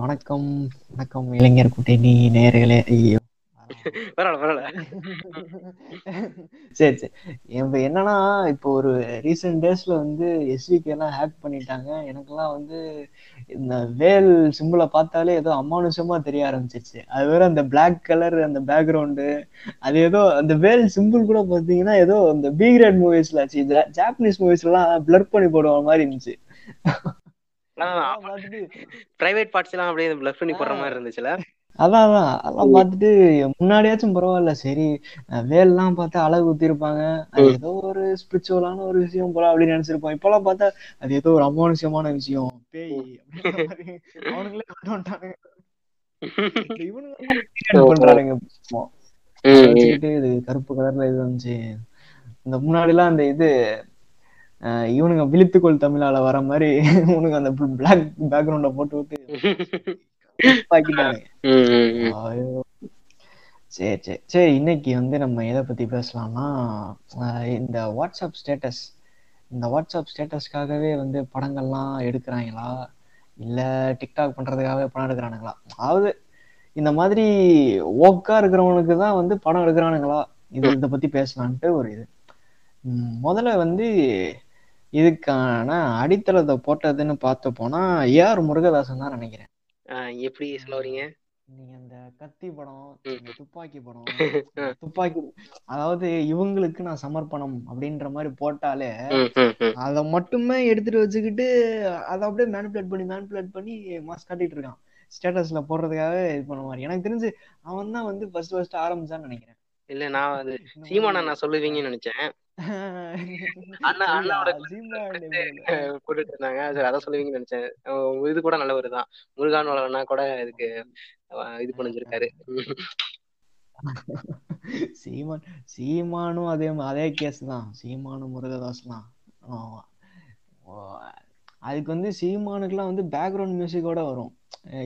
வணக்கம். வணக்கம் இளைஞர் கூட்டணி நேயர்களே ஐயோ. பரவாயில்ல சரி சரி. இப்ப என்னன்னா இப்போ ஒரு ரீசெண்ட் டேஸ்ல வந்து எஸ்விகே எல்லாம் ஹேக் பண்ணிட்டாங்க. எனக்கெல்லாம் வந்து இந்த வேல் சிம்பிளை பார்த்தாலே ஏதோ அமானுஷமா தெரிய ஆரம்பிச்சிருச்சு. அது வேற அந்த Black கலர் அந்த பேக்ரவுண்டு அது ஏதோ அந்த வேல் சிம்பிள் கூட பார்த்தீங்கன்னா ஏதோ அந்த பி கிரேட் மூவிஸ்ல ஜாப்பனீஸ் மூவிஸ்ல எல்லாம் பிளர் பண்ணி போடுற மாதிரி இருந்துச்சு. பிரைவேட் பார்ட்ஸ் எல்லாம் அப்படியே பிளஃப் பண்ணி போடுற மாதிரி இருந்துச்சுல? அதான் அதான். அதெல்லாம் பார்த்துட்டு முன்னாடியாச்சும் பரவாயில்ல. சரி வேல்லாம் பார்த்தா அழகு ஊத்திருப்பாங்க. அது ஏதோ ஒரு ஸ்பிரிச்சுவலான ஒரு விஷயம் போல அப்படின்னு நினைச்சிருப்போம். இப்பெல்லாம் பார்த்தா அது ஏதோ ஒரு அமானுஷ்யமான விஷயம். பேய் அவனுங்களே வந்துட்டானுங்க. இவனுங்க பண்றானுங்க. இது கருப்பு கலர்ல இது வந்துச்சு. இந்த முன்னாடி எல்லாம் அந்த இது இவனுங்க விழித்துக்கொள் தமிழால வர மாதிரி இவனுங்க அந்த பிளாக் பேக்ரவுண்ட போட்டு விட்டு பாக்கிட்டானுங்க. சரி சரி சரி இன்னைக்கு வந்து நம்ம எதை பத்தி பேசலாம்னா இந்த வாட்ஸ்அப் ஸ்டேட்டஸ் இந்த வாட்ஸ்அப் ஸ்டேட்டஸ்க்காகவே வந்து படங்கள்லாம் எடுக்கிறாங்களா? இல்ல டிக்டாக் பண்றதுக்காகவே படம் எடுக்கிறானுங்களா? அதாவது இந்த மாதிரி ஓக்கா இருக்கிறவனுக்கு தான் வந்து படம் எடுக்கிறானுங்களா? இது இதை பத்தி பேசலான்ட்டு ஒரு இது. முதல்ல வந்து இதுக்கான அடித்தளத்தை போட்டதுன்னு பார்த்த போனா ஏஆர் முருகதாசன் தான் நினைக்கிறேன். எப்படி சொல்ல வரீங்க? நீங்க அந்த கத்தி படம். இந்த துப்பாக்கி படம் இந்த துப்பாக்கி அதாவது இவங்களுக்கு நான் சமர்ப்பணம் அப்படின்ற மாதிரி போட்டாலே. அதை மட்டுமே எடுத்துட்டு வச்சுக்கிட்டு அதை அப்படியே மேனிபுலேட் பண்ணி மேனிபுலேட் பண்ணி மாஸ் காட்டிட்டு இருக்கான். ஸ்டேட்டஸ்ல போடுறதுக்காக இது பண்ண மாதிரி. எனக்கு தெரிஞ்சு அவன் தான் வந்து ஃபர்ஸ்ட் ஃபர்ஸ்ட் ஆரம்பிச்சான்னு நினைக்கிறேன். இல்ல நான் அது இந்த சீமானா நான் சொல்லுவீங்கன்னு நினைச்சேன். போட்டுட்டு இருந்தாங்க சரி அதான் சொல்லுவீங்கன்னு நினைச்சேன். இது கூட நல்லவர் தான். முருகான் கூட இதுக்கு இது பண்ணிருக்காரு சீமான் சீமானும் அதே அதே கேஸ் தான். சீமானும் முருகதாஸ் தான் ஆமா. ஓ, அதுக்கு வந்து சீமானுக்குலாம் வந்து பேக்ரவுண்ட் மியூசிக்கோட வரும்.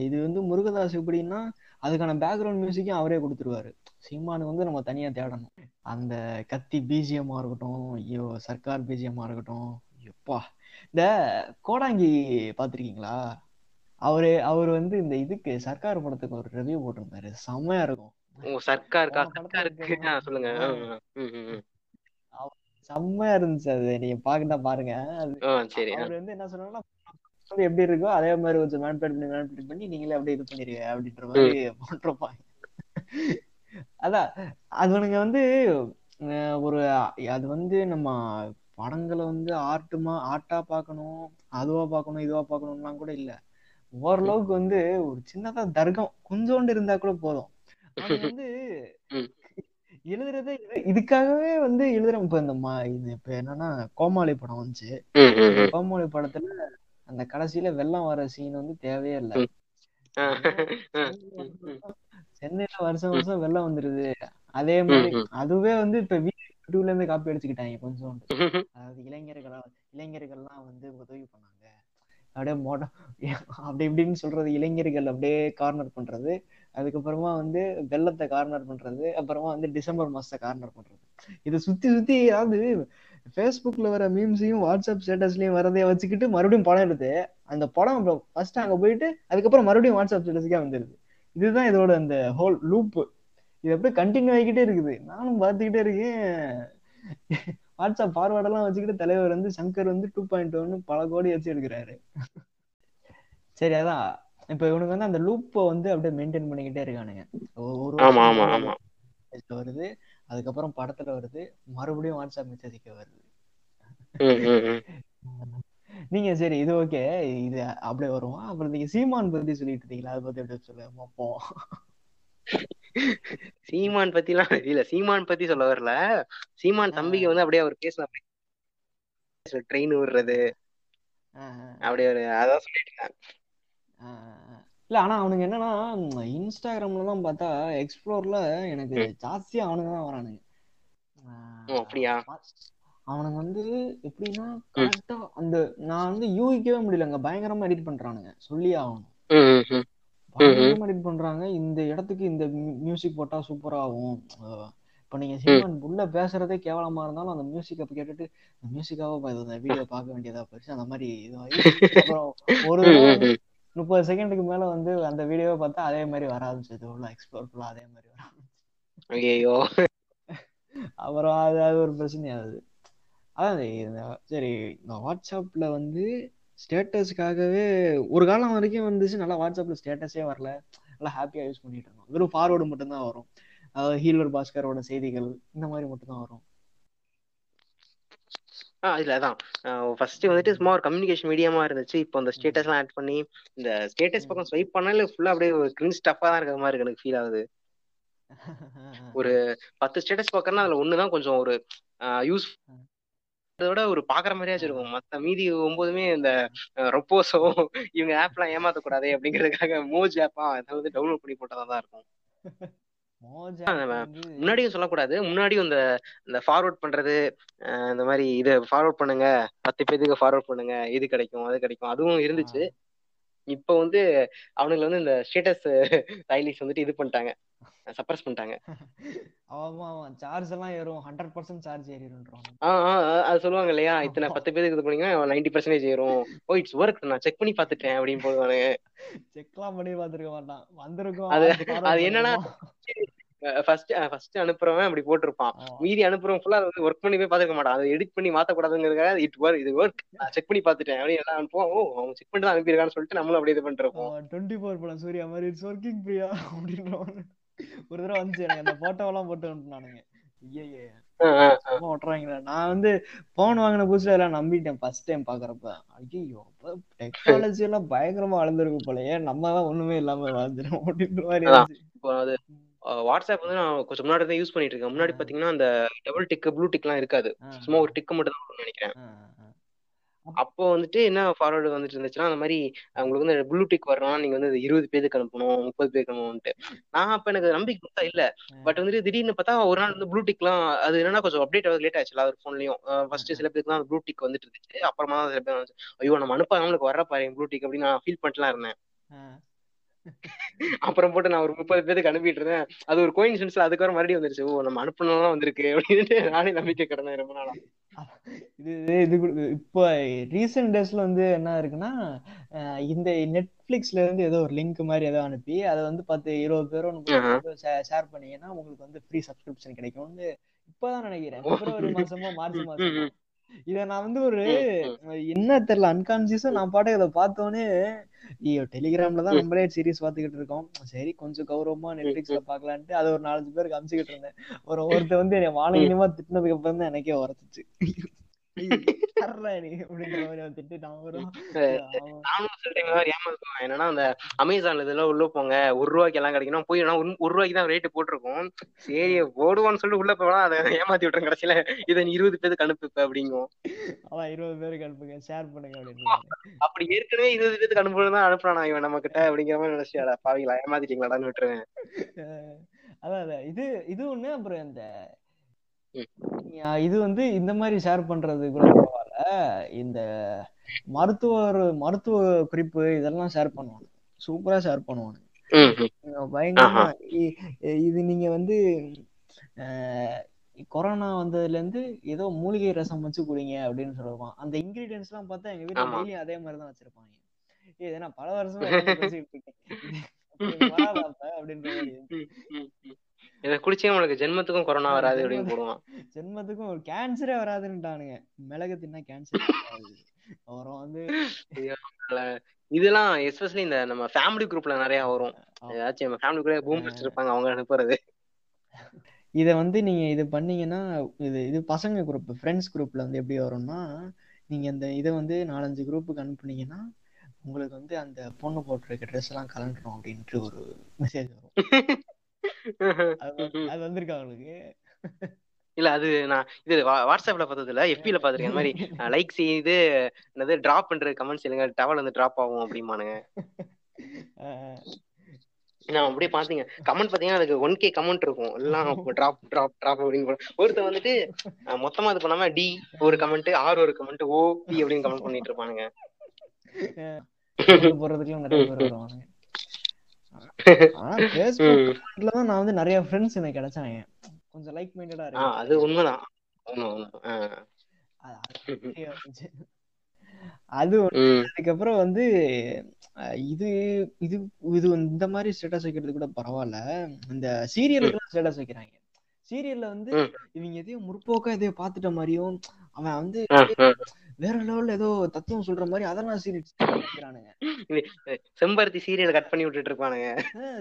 இது வந்து முருகதாஸ் எப்படின்னா அதுக்கான பேக்ரவுண்ட் மியூசிக்கும் அவரே கொடுத்துருவாரு. சீமானுக்கு வந்து நம்ம தனியா தேடணும். அந்த கத்தி பிஜிஎம்மா இருக்கட்டும் ஐயோ சர்க்கார் பிஜிஎம்மா இருக்கட்டும் எப்பா. இந்த கோடாங்கி பார்த்திருக்கீங்களா? அவரு அவர் வந்து இந்த இதுக்கு சர்க்கார் படத்துக்கு ஒரு ரிவ்யூ போட்டிருந்தாரு. செம்மையா இருக்கும். சர்க்காருக்கா சர்க்காருக்கு சொல்லுங்க. செம்மையா இருந்துச்சு அது. நீங்க பாக்கட்டா பாருங்க. அவர் வந்து என்ன சொன்னாருன்னா வந்து எப்படி இருக்கோ அதே மாதிரி கொஞ்சம் மேன்பேட் பண்ணி மேன்பேட் பண்ணி நீங்களே அப்படியே இது பண்ணிருங்க அப்படின்ற மாதிரி போட்டிருப்பாங்க. அதான் அதுனுங்க வந்து ஒரு அது வந்து நம்ம படங்களை வந்து ஆர்ட்டுமா ஆர்ட்டா பார்க்கணும் அதுவா பார்க்கணும் இதுவா பார்க்கணும்லாம் கூட இல்ல. ஓரளவுக்கு வந்து ஒரு சின்னதா தர்க்கம் கொஞ்சோண்டு இருந்தா கூட போதும். அவனுங்க வந்து. எழுதுறதே இது- இதுக்காகவே வந்து எழுதுறோம் இப்ப இந்த மா இது இப்ப என்னன்னா கோமாளி படம் வந்துச்சு. கோமாளி படத்துல அந்த கடைசியில வெள்ளம் வர சீன் வந்து தேவையே இல்ல. சென்னையில வருஷம் வருஷம் வெள்ளம் வந்துருது. அதே மாதிரி. அதுவே வந்து இப்ப வீட்டுல இருந்து காப்பி அடிச்சுக்கிட்டாங்க கொஞ்சோண்டு. ம், அதாவது இளைஞர்களா இளைஞர்கள்லாம் வந்து உதவி பண்ணாங்க. அப்படியே மோட அப்படி இப்படின்னு சொல்றது இளைஞர்கள் அப்படியே கார்னர் பண்றது. அதுக்கப்புறமா வந்து வெள்ளத்தை கார்னர் பண்றது. அப்புறமா வந்து டிசம்பர் மாசத்தை கார்னர் பண்றது. இதை சுத்தி சுத்தி அதாவது ஃபேஸ்புக்ல வர மீம்ஸையும் வாட்ஸ்அப் ஸ்டேட்டஸ்லயும் வரதைய வச்சுக்கிட்டு மறுபடியும் படம் எடுத்து அந்த படம் ஃபர்ஸ்ட் அங்க போயிட்டு அதுக்கப்புறம் மறுபடியும் வாட்ஸ்அப் ஸ்டேட்டஸ்க்கே வந்துருது. இதுதான் இதோட அந்த ஹோல் லூப் இது அப்படியே கண்டினியூ ஆகிக்கிட்டே இருக்குது. நானும் பார்த்துக்கிட்டே இருக்கேன். வாட்ஸ்அப் ஃபார்வர்ட் எல்லாம் வச்சுக்கிட்டு தலைவர் வந்து சங்கர் வந்து டூ பாயிண்ட் ஒன்னு பல கோடி வச்சு எடுக்கிறாரு. சரி அதான். இப்ப இவனுக்கு வந்து அந்த லூப்பை வந்து அப்படியே மெயின்டைன் பண்ணிக்கிட்டே இருக்கானுங்க. ஒரு வருது. அதுக்கப்புறம் படத்துல வருது மறுபடியும் வாட்ஸ்அப் மெசேஜுக்கு வருது. ம், ம், ம். நீங்க சரி இது ஓகே இது அப்படியே வருவோம் அப்புறம் நீங்க சீமான் பத்தி சொல்லிட்டு இருந்தீங்களா? அதை பத்தி எப்படி சொல்ல பார்ப்போம் சீமான் பத்திலாம் இல்ல சீமான் பத்தி சொல்ல வரல. சீமான் தம்பிக்கு வந்து அப்படியே அவர் பேசின ட்ரெயின் விடுறது அப்படியே ஒரு அதான் சொல்லிட்டு இருந்தேன் இல்ல ஆனா அவனுங்க என்னன்னா இன்ஸ்டாகிராம்ல எல்லாம் பார்த்தா எக்ஸ்ப்ளோர்ல எனக்கு. ஜாஸ்தியா அவனுங்க தான் வரானுங்க. அப்படியா? அவனுங்க வந்து எப்படின்னா கரெக்டா அந்த நான் வந்து யூகிக்கவே முடியலங்க. பயங்கரமா எடிட் பண்றானுங்க. சொல்லி ஆகணும். பயங்கரமா எடிட் பண்றாங்க. இந்த இடத்துக்கு இந்த மியூசிக் போட்டா சூப்பரா ஆகும். இப்ப நீங்க சீமான் உள்ள பேசுறதே கேவலமா இருந்தாலும் அந்த மியூசிக் அப்ப கேட்டுட்டு இந்த மியூசிக்காக இந்த வீடியோ பார்க்க வேண்டியதா போயிடுச்சு. அந்த மாதிரி இதுவாகி அப்புறம் ஒரு முப்பது செகண்டுக்கு மேல வந்து அந்த வீடியோவை பார்த்தா அதே மாதிரி வர ஆரம்பிச்சது. உள்ள எக்ஸ்ப்ளோர் ஃபுல்லா அதே மாதிரி வர. ஐயோ அப்புறம் அது அது ஒரு பிரச்சனை ஆகுது அதான் இந்த சரி இந்த வாட்ஸ்அப்ல வந்து ஸ்டேட்டஸ்க்காகவே ஒரு காலம் வரைக்கும் வந்துச்சு. நல்லா வாட்ஸ்அப்ல ஸ்டேட்டஸே வரல. நல்லா ஹாப்பியா யூஸ் பண்ணிட்டு இருந்தோம். வெறும் ஃபார்வர்டு மட்டும்தான் வரும். அதாவது ஹீலர் பாஸ்கரோட செய்திகள் இந்த மாதிரி மட்டும்தான் வரும். ஆ இல்ல அதான். ஃபர்ஸ்ட் வந்துட்டு சும்மா ஒரு கம்யூனிகேஷன் மீடியமா இருந்துச்சு. இப்போ அந்த ஸ்டேட்டஸ் எல்லாம் ஆட் பண்ணி இந்த ஸ்டேட்டஸ் பக்கம் ஸ்வைப் பண்ணாலே ஃபுல்லா அப்படியே ஒரு கிரிஞ்ச் டஃபா தான் இருக்கிற மாதிரி எனக்கு ஃபீல் ஆகுது. ஒரு பத்து ஸ்டேட்டஸ் பார்க்கறனா அதுல ஒண்ணுதான் கொஞ்சம் ஒரு யூஸ் விட ஒரு பாக்குற மாதிரியாச்சும் இருக்கும் மத்த மீதி ஒன்பதுமே இந்த ரொப்போஸோ இவங்க ஆப்லாம் ஏமாத்தக்கூடாதே அப்படிங்கிறதுக்காக மோஜ் ஆப்பா அதை வந்து டவுன்லோட் பண்ணி போட்டதா தான் இருக்கும். முன்னாடியும் சொல்லக்கூடாது. முன்னாடியும் இந்த இந்த ஃபார்வர்ட் பண்றது இந்த மாதிரி இதை ஃபார்வர்ட் பண்ணுங்க. பத்து பேத்துக்கு ஃபார்வர்ட் பண்ணுங்க. இது கிடைக்கும் அது கிடைக்கும். அதுவும் இருந்துச்சு. இப்போ வந்து அவனுங்களை வந்து இந்த ஸ்டேட்டஸ் டைலிஸ் வந்துட்டு இது பண்ணிட்டாங்க. சப்ரஸ் பண்ணிட்டாங்க. ஆமா ஆமா. சார்ஜ் எல்லாம் ஏறும். ஹண்ட்ரட் பர்சன்ட் சார்ஜ் ஆ, அது சொல்லுவாங்க இல்லையா? இத்தனை பத்து பேருக்கு இது பண்ணீங்கன்னா நைன்டி பர்சன்டேஜ் ஏறும். ஓ இட்ஸ் ஒர்க் நான் செக் பண்ணி பார்த்துட்டேன் அப்படின்னு போடுவானுங்க. செக்லாம் பண்ணி பார்த்திருக்க மாட்டான். வந்திருக்கும். அது- அது என்னன்னா. ஃபர்ஸ்ட் ஃபர்ஸ்ட் அனுப்புறவன் அப்படி போட்டிருப்பான். மீதி அனுப்புறவன் ஃபுல்லா வந்து ஒர்க் பண்ணி போய் பார்த்துக்க மாட்டான். அதை எடிட் பண்ணி மாத்தக்கூடாதுங்கிறதுக்காக இட் ஒர்க் இது ஒர்க் நான் செக் பண்ணி பார்த்துட்டேன் அப்படின்னு எல்லாம் அனுப்புவோம் ஓ அவன் செக் பண்ணி தான் அனுப்பியிருக்கான்னு சொல்லிட்டு நம்மளும் அப்படியே இது பண்ணிருப்போம் டுவெண்ட்டி ஃபோர் படம் சூர்யா மாதிரி. It's working Priya? அப்படின்ற மாதிரி ஒரு தடவை வந்துச்சு எனக்கு. அந்த போட்டு அனுப்புனானுங்க. ஐயே ஆ, சும்மா ஓட்டுறாங்களா நான் வந்து போன் வாங்கின புதுசுல எல்லாம் நம்பிட்டேன் ஃபர்ஸ்ட் டைம் பாக்குறப்ப ஐயோ டெக்னாலஜி எல்லாம் பயங்கரமா வளர்ந்துருக்கு போலயே. நம்ம தான் ஒண்ணுமே இல்லாம வளர்ந்துரும் அப்படின்ற மாதிரி வாட்ஸ்அப் வந்து நான் கொஞ்சம் முன்னாடி தான் யூஸ் பண்ணிட்டு இருக்கேன். முன்னாடி. பாத்தீங்கன்னா அந்த டபுள் டிக் ப்ளூ டிக்லாம் இருக்காது. ஆ, சும்மா ஒரு டிக் மட்டும் தான் நினைக்கிறேன். அப்போ வந்துட்டு என்ன ஃபார்வர்டு வந்துட்டு இருந்துச்சுன்னா அந்த மாதிரி உங்களுக்கு வந்து ப்ளூ டிக் வரணும் நீங்க வந்து இருபது பேருக்கு அனுப்பணும் முப்பது பேருக்கு அனுப்பணும்ட்டு நான் அப்ப எனக்கு நம்பிக்கை கொடுத்தா இல்ல. பட் வந்துட்டு திடீர்னு பார்த்தா ஒரு நாள் வந்து ப்ளூ டிக்லாம் அது என்னன்னா கொஞ்சம் அப்டேட் ஆகுது லேட் ஆச்சு எல்லாரும் ஃபோன்லயும் ஃபர்ஸ்ட் சில பேருக்கு தான் ப்ளூ டிக் வந்துட்டு இருந்துச்சு. அப்புறமா தான் சில பேர் ஐயோ நம்ம அனுப்பாம நம்மளுக்கு வர பாரு ப்ளூ டிக் அப்படின்னு நான் ஃபீல் பண்ணிட்டுலாம் இருந்தேன். அப்புறம் போட்டு நான் ஒரு முப்பது பேருக்கு அனுப்பிட்டு இருந்தேன் அது ஒரு கோயின்சிடன்ஸ்ல அதுக்கப்புறம் மறுபடியும் வந்துருச்சு. ஓ நம்ம அனுப்பணும் வந்திருக்கு அப்படின்ட்டு நானே நம்பிக்கை கிடந்தேன் ரொம்ப நாளா. இது இது- இது இப்போ ரீசெண்ட் டேஸ்ல வந்து என்ன இருக்குன்னா இந்த நெட்ஃபிளிக்ஸ்ல இருந்து ஏதோ ஒரு லிங்க் மாதிரி ஏதோ அனுப்பி அதை வந்து பத்து இருபது பேரோ முப்பது பேரோ ஷேர் பண்ணீங்கன்னா உங்களுக்கு வந்து ஃப்ரீ சப்ஸ்கிரிப்ஷன் கிடைக்கும்னு இப்பதான் நினைக்கிறேன். பிப்ரவரி மாசமோ மார்ச் மாசமோ. இத நான் வந்து ஒரு என்ன தெரியல அன்கான்சியஸா நான் பாட்டுக்கு அதை பார்த்தோன்னே ஐயோ டெலிகிராம்ல தான் நம்மளே சீரிஸ் பார்த்துக்கிட்டு இருக்கோம். சரி கொஞ்சம் கௌரவமா நெட்ஃபிளிக்ஸ்ல பாக்கலான்ட்டு அதை ஒரு நாலஞ்சு பேருக்கு அனுப்பிச்சுக்கிட்டு இருந்தேன். ஒரு ஒருத்தர் வந்து என்னை வானகினமா திட்டினதுக்கு அப்புறம் தான் எனக்கே உரைச்சிச்சு அவன் அவன் என்னன்னா அந்த அமேசான்ல இதெல்லாம் உள்ள போங்க ஒரு ரூபாய்க்கு எல்லாம் கிடைக்கணும் போய் ஒரு ரூபாய்க்கு தான் ரேட்டு போட்டிருக்கோம். சரி போடுவான்னு சொல்லிட்டு உள்ள போனா அதை ஏமாத்தி விட்டுறேன் கடைசியில. இதை இருபது பேருக்கு அனுப்பு இப்ப அப்படிங்கும் அதான் இருபது பேருக்கு அனுப்புங்க ஷேர் பண்ணுங்க அப்படின்னு. அப்படி ஏற்கனவே இருபது பேருக்கு அனுப்புறது தான் அனுப்புறானா இவன் நம்ம கிட்ட அப்படிங்கிற மாதிரி நினைச்சியாடா பாவிங்களா ஏமாத்திட்டீங்களாடான்னு விட்டுருவேன். அதான். இது இது ஒண்ணு அப்புறம் இந்த இது வந்து இந்த மாதிரி ஷேர் பண்றது கூட பரவாயில்ல இந்த மருத்துவர் மருத்துவ குறிப்பு இதெல்லாம் ஷேர் பண்ணுவாங்க சூப்பரா ஷேர் பண்ணுவாங்க பயங்கரமா இது நீங்க வந்து கொரோனா வந்ததுல இருந்து ஏதோ மூலிகை ரசம் வச்சு குடிங்க அப்படின்னு சொல்லுவான். அந்த இன்கிரீடியன்ஸ் எல்லாம் பார்த்தா எங்க வீட்டுல ஆமா. டெய்லி அதே மாதிரி தான் வச்சிருப்பாங்க. நான் பல வருஷமா இதை இது அப்படின்ற இதை குடிச்சே உனக்கு ஜென்மத்துக்கும் கொரோனா வராது அப்படின்னு போடுவான். ஜென்மத்துக்கும் ஒரு கேன்சரே வராதுன்னுட்டானுங்க. மிளகு தின்னா கேன்சர் வராது. அப்புறம் வந்து இதெல்லாம் எஸ்பெஷலி இந்த நம்ம ஃபேமிலி குரூப்ல நிறைய வரும். ஏதாச்சும் நம்ம ஃபேமிலி கூட பூமர்ஸ் இருப்பாங்க அவங்க அனுப்புறது. இத வந்து நீங்க இது பண்ணீங்கன்னா இது இது பசங்க குரூப் ஃப்ரெண்ட்ஸ் குரூப்ல வந்து எப்படி வரும்னா நீங்க இந்த இதை வந்து நாலஞ்சு குரூப்புக்கு அனுப்புனீங்கன்னா உங்களுக்கு வந்து அந்த பொண்ணு போட்டிருக்க ட்ரெஸ் எல்லாம் கலண்டுரும் அப்படின்ட்டு ஒரு மெசேஜ் வரும். அது வந்து- அது வந்திருக்கா உங்களுக்கு? இல்ல அது நான் இது வாட்ஸ்அப்ல பார்த்தது இல்ல எஃபில பாத்திருக்கேன் இந்த மாதிரி லைக் செய்து என்னது டிராப் பண்ற கமெண்ட்ஸ் இல்லைங்க டவல் வந்து டிராப் ஆகும் அப்படிமானுங்க நான் அப்படியே பாத்தீங்க கமெண்ட் பாத்தீங்கன்னா அதுக்கு ஒன் கே கமெண்ட் இருக்கும். எல்லாம் டிராப் டிராப் டிராப் அப்படின்னு போடு. ஒருத்தன் வந்துட்டு மொத்தமா இது பண்ணாம டி ஒரு கமெண்ட் ஆர் ஒரு கமெண்ட் ஓ பி அப்படின்னு கமெண்ட் பண்ணிட்டு இருப்பானுங்க கொண்டு போறதுக்குலாம் நிறைய பேர் வருவாங்க ஆனா ஃபேஸ்புக்ல தான் நான் வந்து நிறைய ஃப்ரெண்ட்ஸ் எனக்கு கிடைச்சாங்க கொஞ்சம் லைக் மைண்டடா இருக்கு. அது உண்மைதான். அது- அதுக்கப்புறம் வந்து இது இது இது இந்த மாதிரி ஸ்டேட்டஸ் வைக்கிறது கூட பரவாயில்ல. இந்த சீரியலுக்கு ஸ்டேட்டஸ் வைக்கிறாங்க. சீரியல்ல வந்து. இவங்க எதையோ முற்போக்கா எதையோ பார்த்துட்ட மாதிரியும் அவன் வந்து. வேற லெவல்ல ஏதோ தத்துவம் சொல்ற மாதிரி அதெல்லாம் சீரியல் செம்பருத்தி சீரியல் கட் பண்ணி விட்டுட்டு இருப்பானுங்க.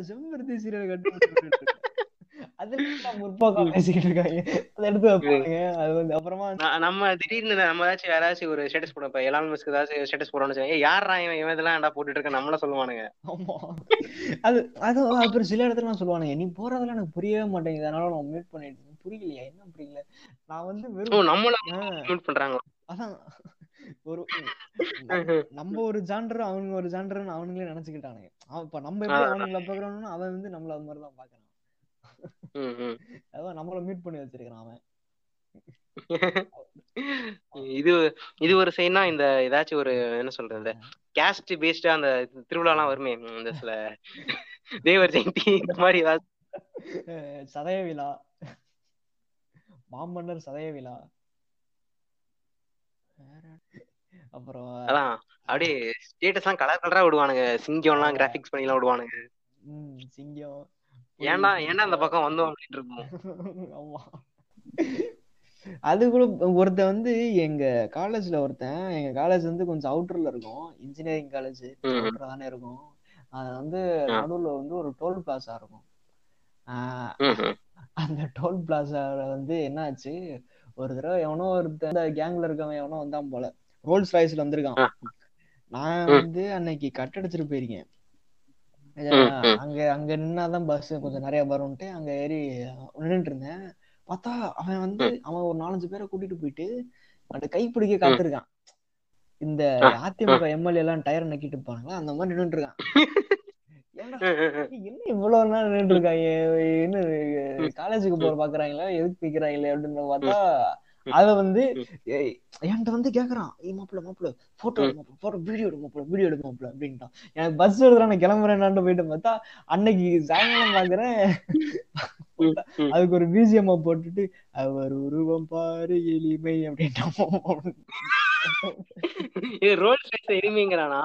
செம்பருத்தி சீரியல் கட்டு அதுல நம்ம திடீர்னு நம்ம ஏதாச்சும் யாராச்சும் ஒரு ஸ்டேட்டஸ் போட இப்ப எலான் மஸ்க் ஏதாச்சும் ஸ்டேட்டஸ் வச்சுக்கோங்க யாரா இவன்? இவன் இதெல்லாம் ஏன்டா போட்டுட்டு இருக்க? நம்மள சொல்லுவானுங்க. ஆமா. அது அது அப்புறம் சில இடத்துல நான் சொல்லுவானுங்க நீ போறதெல்லாம் எனக்கு புரியவே மாட்டேங்குது. அதனால நான் மியூட் பண்ணிட்டு புரியலையா. என்ன புரியல? நான் வந்து வெறும் நம்மள மியூட் பண்றாங்க அதான். ஒரு நம்ம- ஒரு ஜாண்டர் அவனுங்க ஒரு ஜாண்டர்னு அவனுங்களே நினைச்சுக்கிட்டானுங்க. அவன் இப்ப நம்ம எப்படி ஆஹ் அவனுங்கள பாக்குறோம்னா அவன் வந்து நம்மள அது மாதிரிதான் பாக்குறான். அதான் நம்மள மியூட் பண்ணி வச்சிருக்கான் அவன். இது இது ஒரு சைனா இந்த ஏதாச்சும் ஒரு என்ன சொல்றது கேஸ்ட் பேஸ்டா அந்த திருவிழாலாம் வருமே இந்த சில தேவர் ஜெயந்தி இந்த மாதிரி சதய விழா. மாமன்னர் சதய விழா. அப்புறம் அதான் அப்படியே ஸ்டேட்டஸ் எல்லாம் கலர் கலரா விடுவானுங்க. சிங்கம் எல்லாம் கிராபிக்ஸ் பண்ணி எல்லாம் விடுவானுங்க சிங்கம். ஏன்டா ஏன்டா அந்த பக்கம் வந்தோம் அப்படின்னு இருக்கும் ஆமா அது கூட ஒருத்தன் வந்து எங்க காலேஜ்ல ஒருத்தன் எங்க காலேஜ் வந்து கொஞ்சம் அவுட்டர்ல இருக்கும் இன்ஜினியரிங் காலேஜ். அவுட்டர் தானே இருக்கும் அது வந்து. நடுவுல வந்து ஒரு டோல் பிளாசா இருக்கும். அந்த டோல் பிளாசால வந்து என்னாச்சு ஒரு தடவை எவனோ ஒருத்தன் அந்த கேங்ல இருக்கவன் எவனோ வந்தான் போல ரோல்ஸ் ராய்ஸ்ல வந்திருக்கான். நான். வந்து அன்னைக்கு கட் அடிச்சிட்டு போயிருக்கேன். அங்க அங்க நின்னாதான் பஸ் கொஞ்சம் நிறைய வரும்ட்டு அங்க ஏறி நின்னுட்டு இருந்தேன் பார்த்தா அவன் வந்து அவன் ஒரு நாலஞ்சு பேரை கூட்டிட்டு போயிட்டு அந்த கைப்பிடிக்க காத்திருக்கான். இந்த அதிமுக எம்எல்ஏ எல்லாம் டயர் நக்கிட்டு இருப்பாங்களா அந்த மாதிரி நின்னுட்டு இருக்கான். என்ன இவ்வளவு நேரம் நின்னுட்டு இருக்காங்க என்ன காலேஜுக்கு போற பாக்குறாங்களா எதுக்கு நிக்கிறாங்களே அப்படின்னு பார்த்தா அத வந்து ஏய், என்கிட்ட வந்து கேக்குறான் ஏய் மாப்பிள்ள மாப்பிள்ள போட்டோ எடு மாப்பிள்ள போட்டோ வீடியோ எடு மாப்பிள்ள வீடியோ எடு மாப்பிள்ள அப்படின்ட்டான். எனக்கு பஸ் எடுத்துறேன் நான் கிளம்புறேன்னாண்டு போயிட்டு பார்த்தா அன்னைக்கு சாயங்காலம் பாக்குறேன். அதுக்கு ஒரு பிஜிஎம் போட்டுட்டு அவர் உருவம் பாரு எளிமை அப்படின்ட்டான். இது ரோல் ஸ்டைல்ஸ் எளிமைங்கிறானா?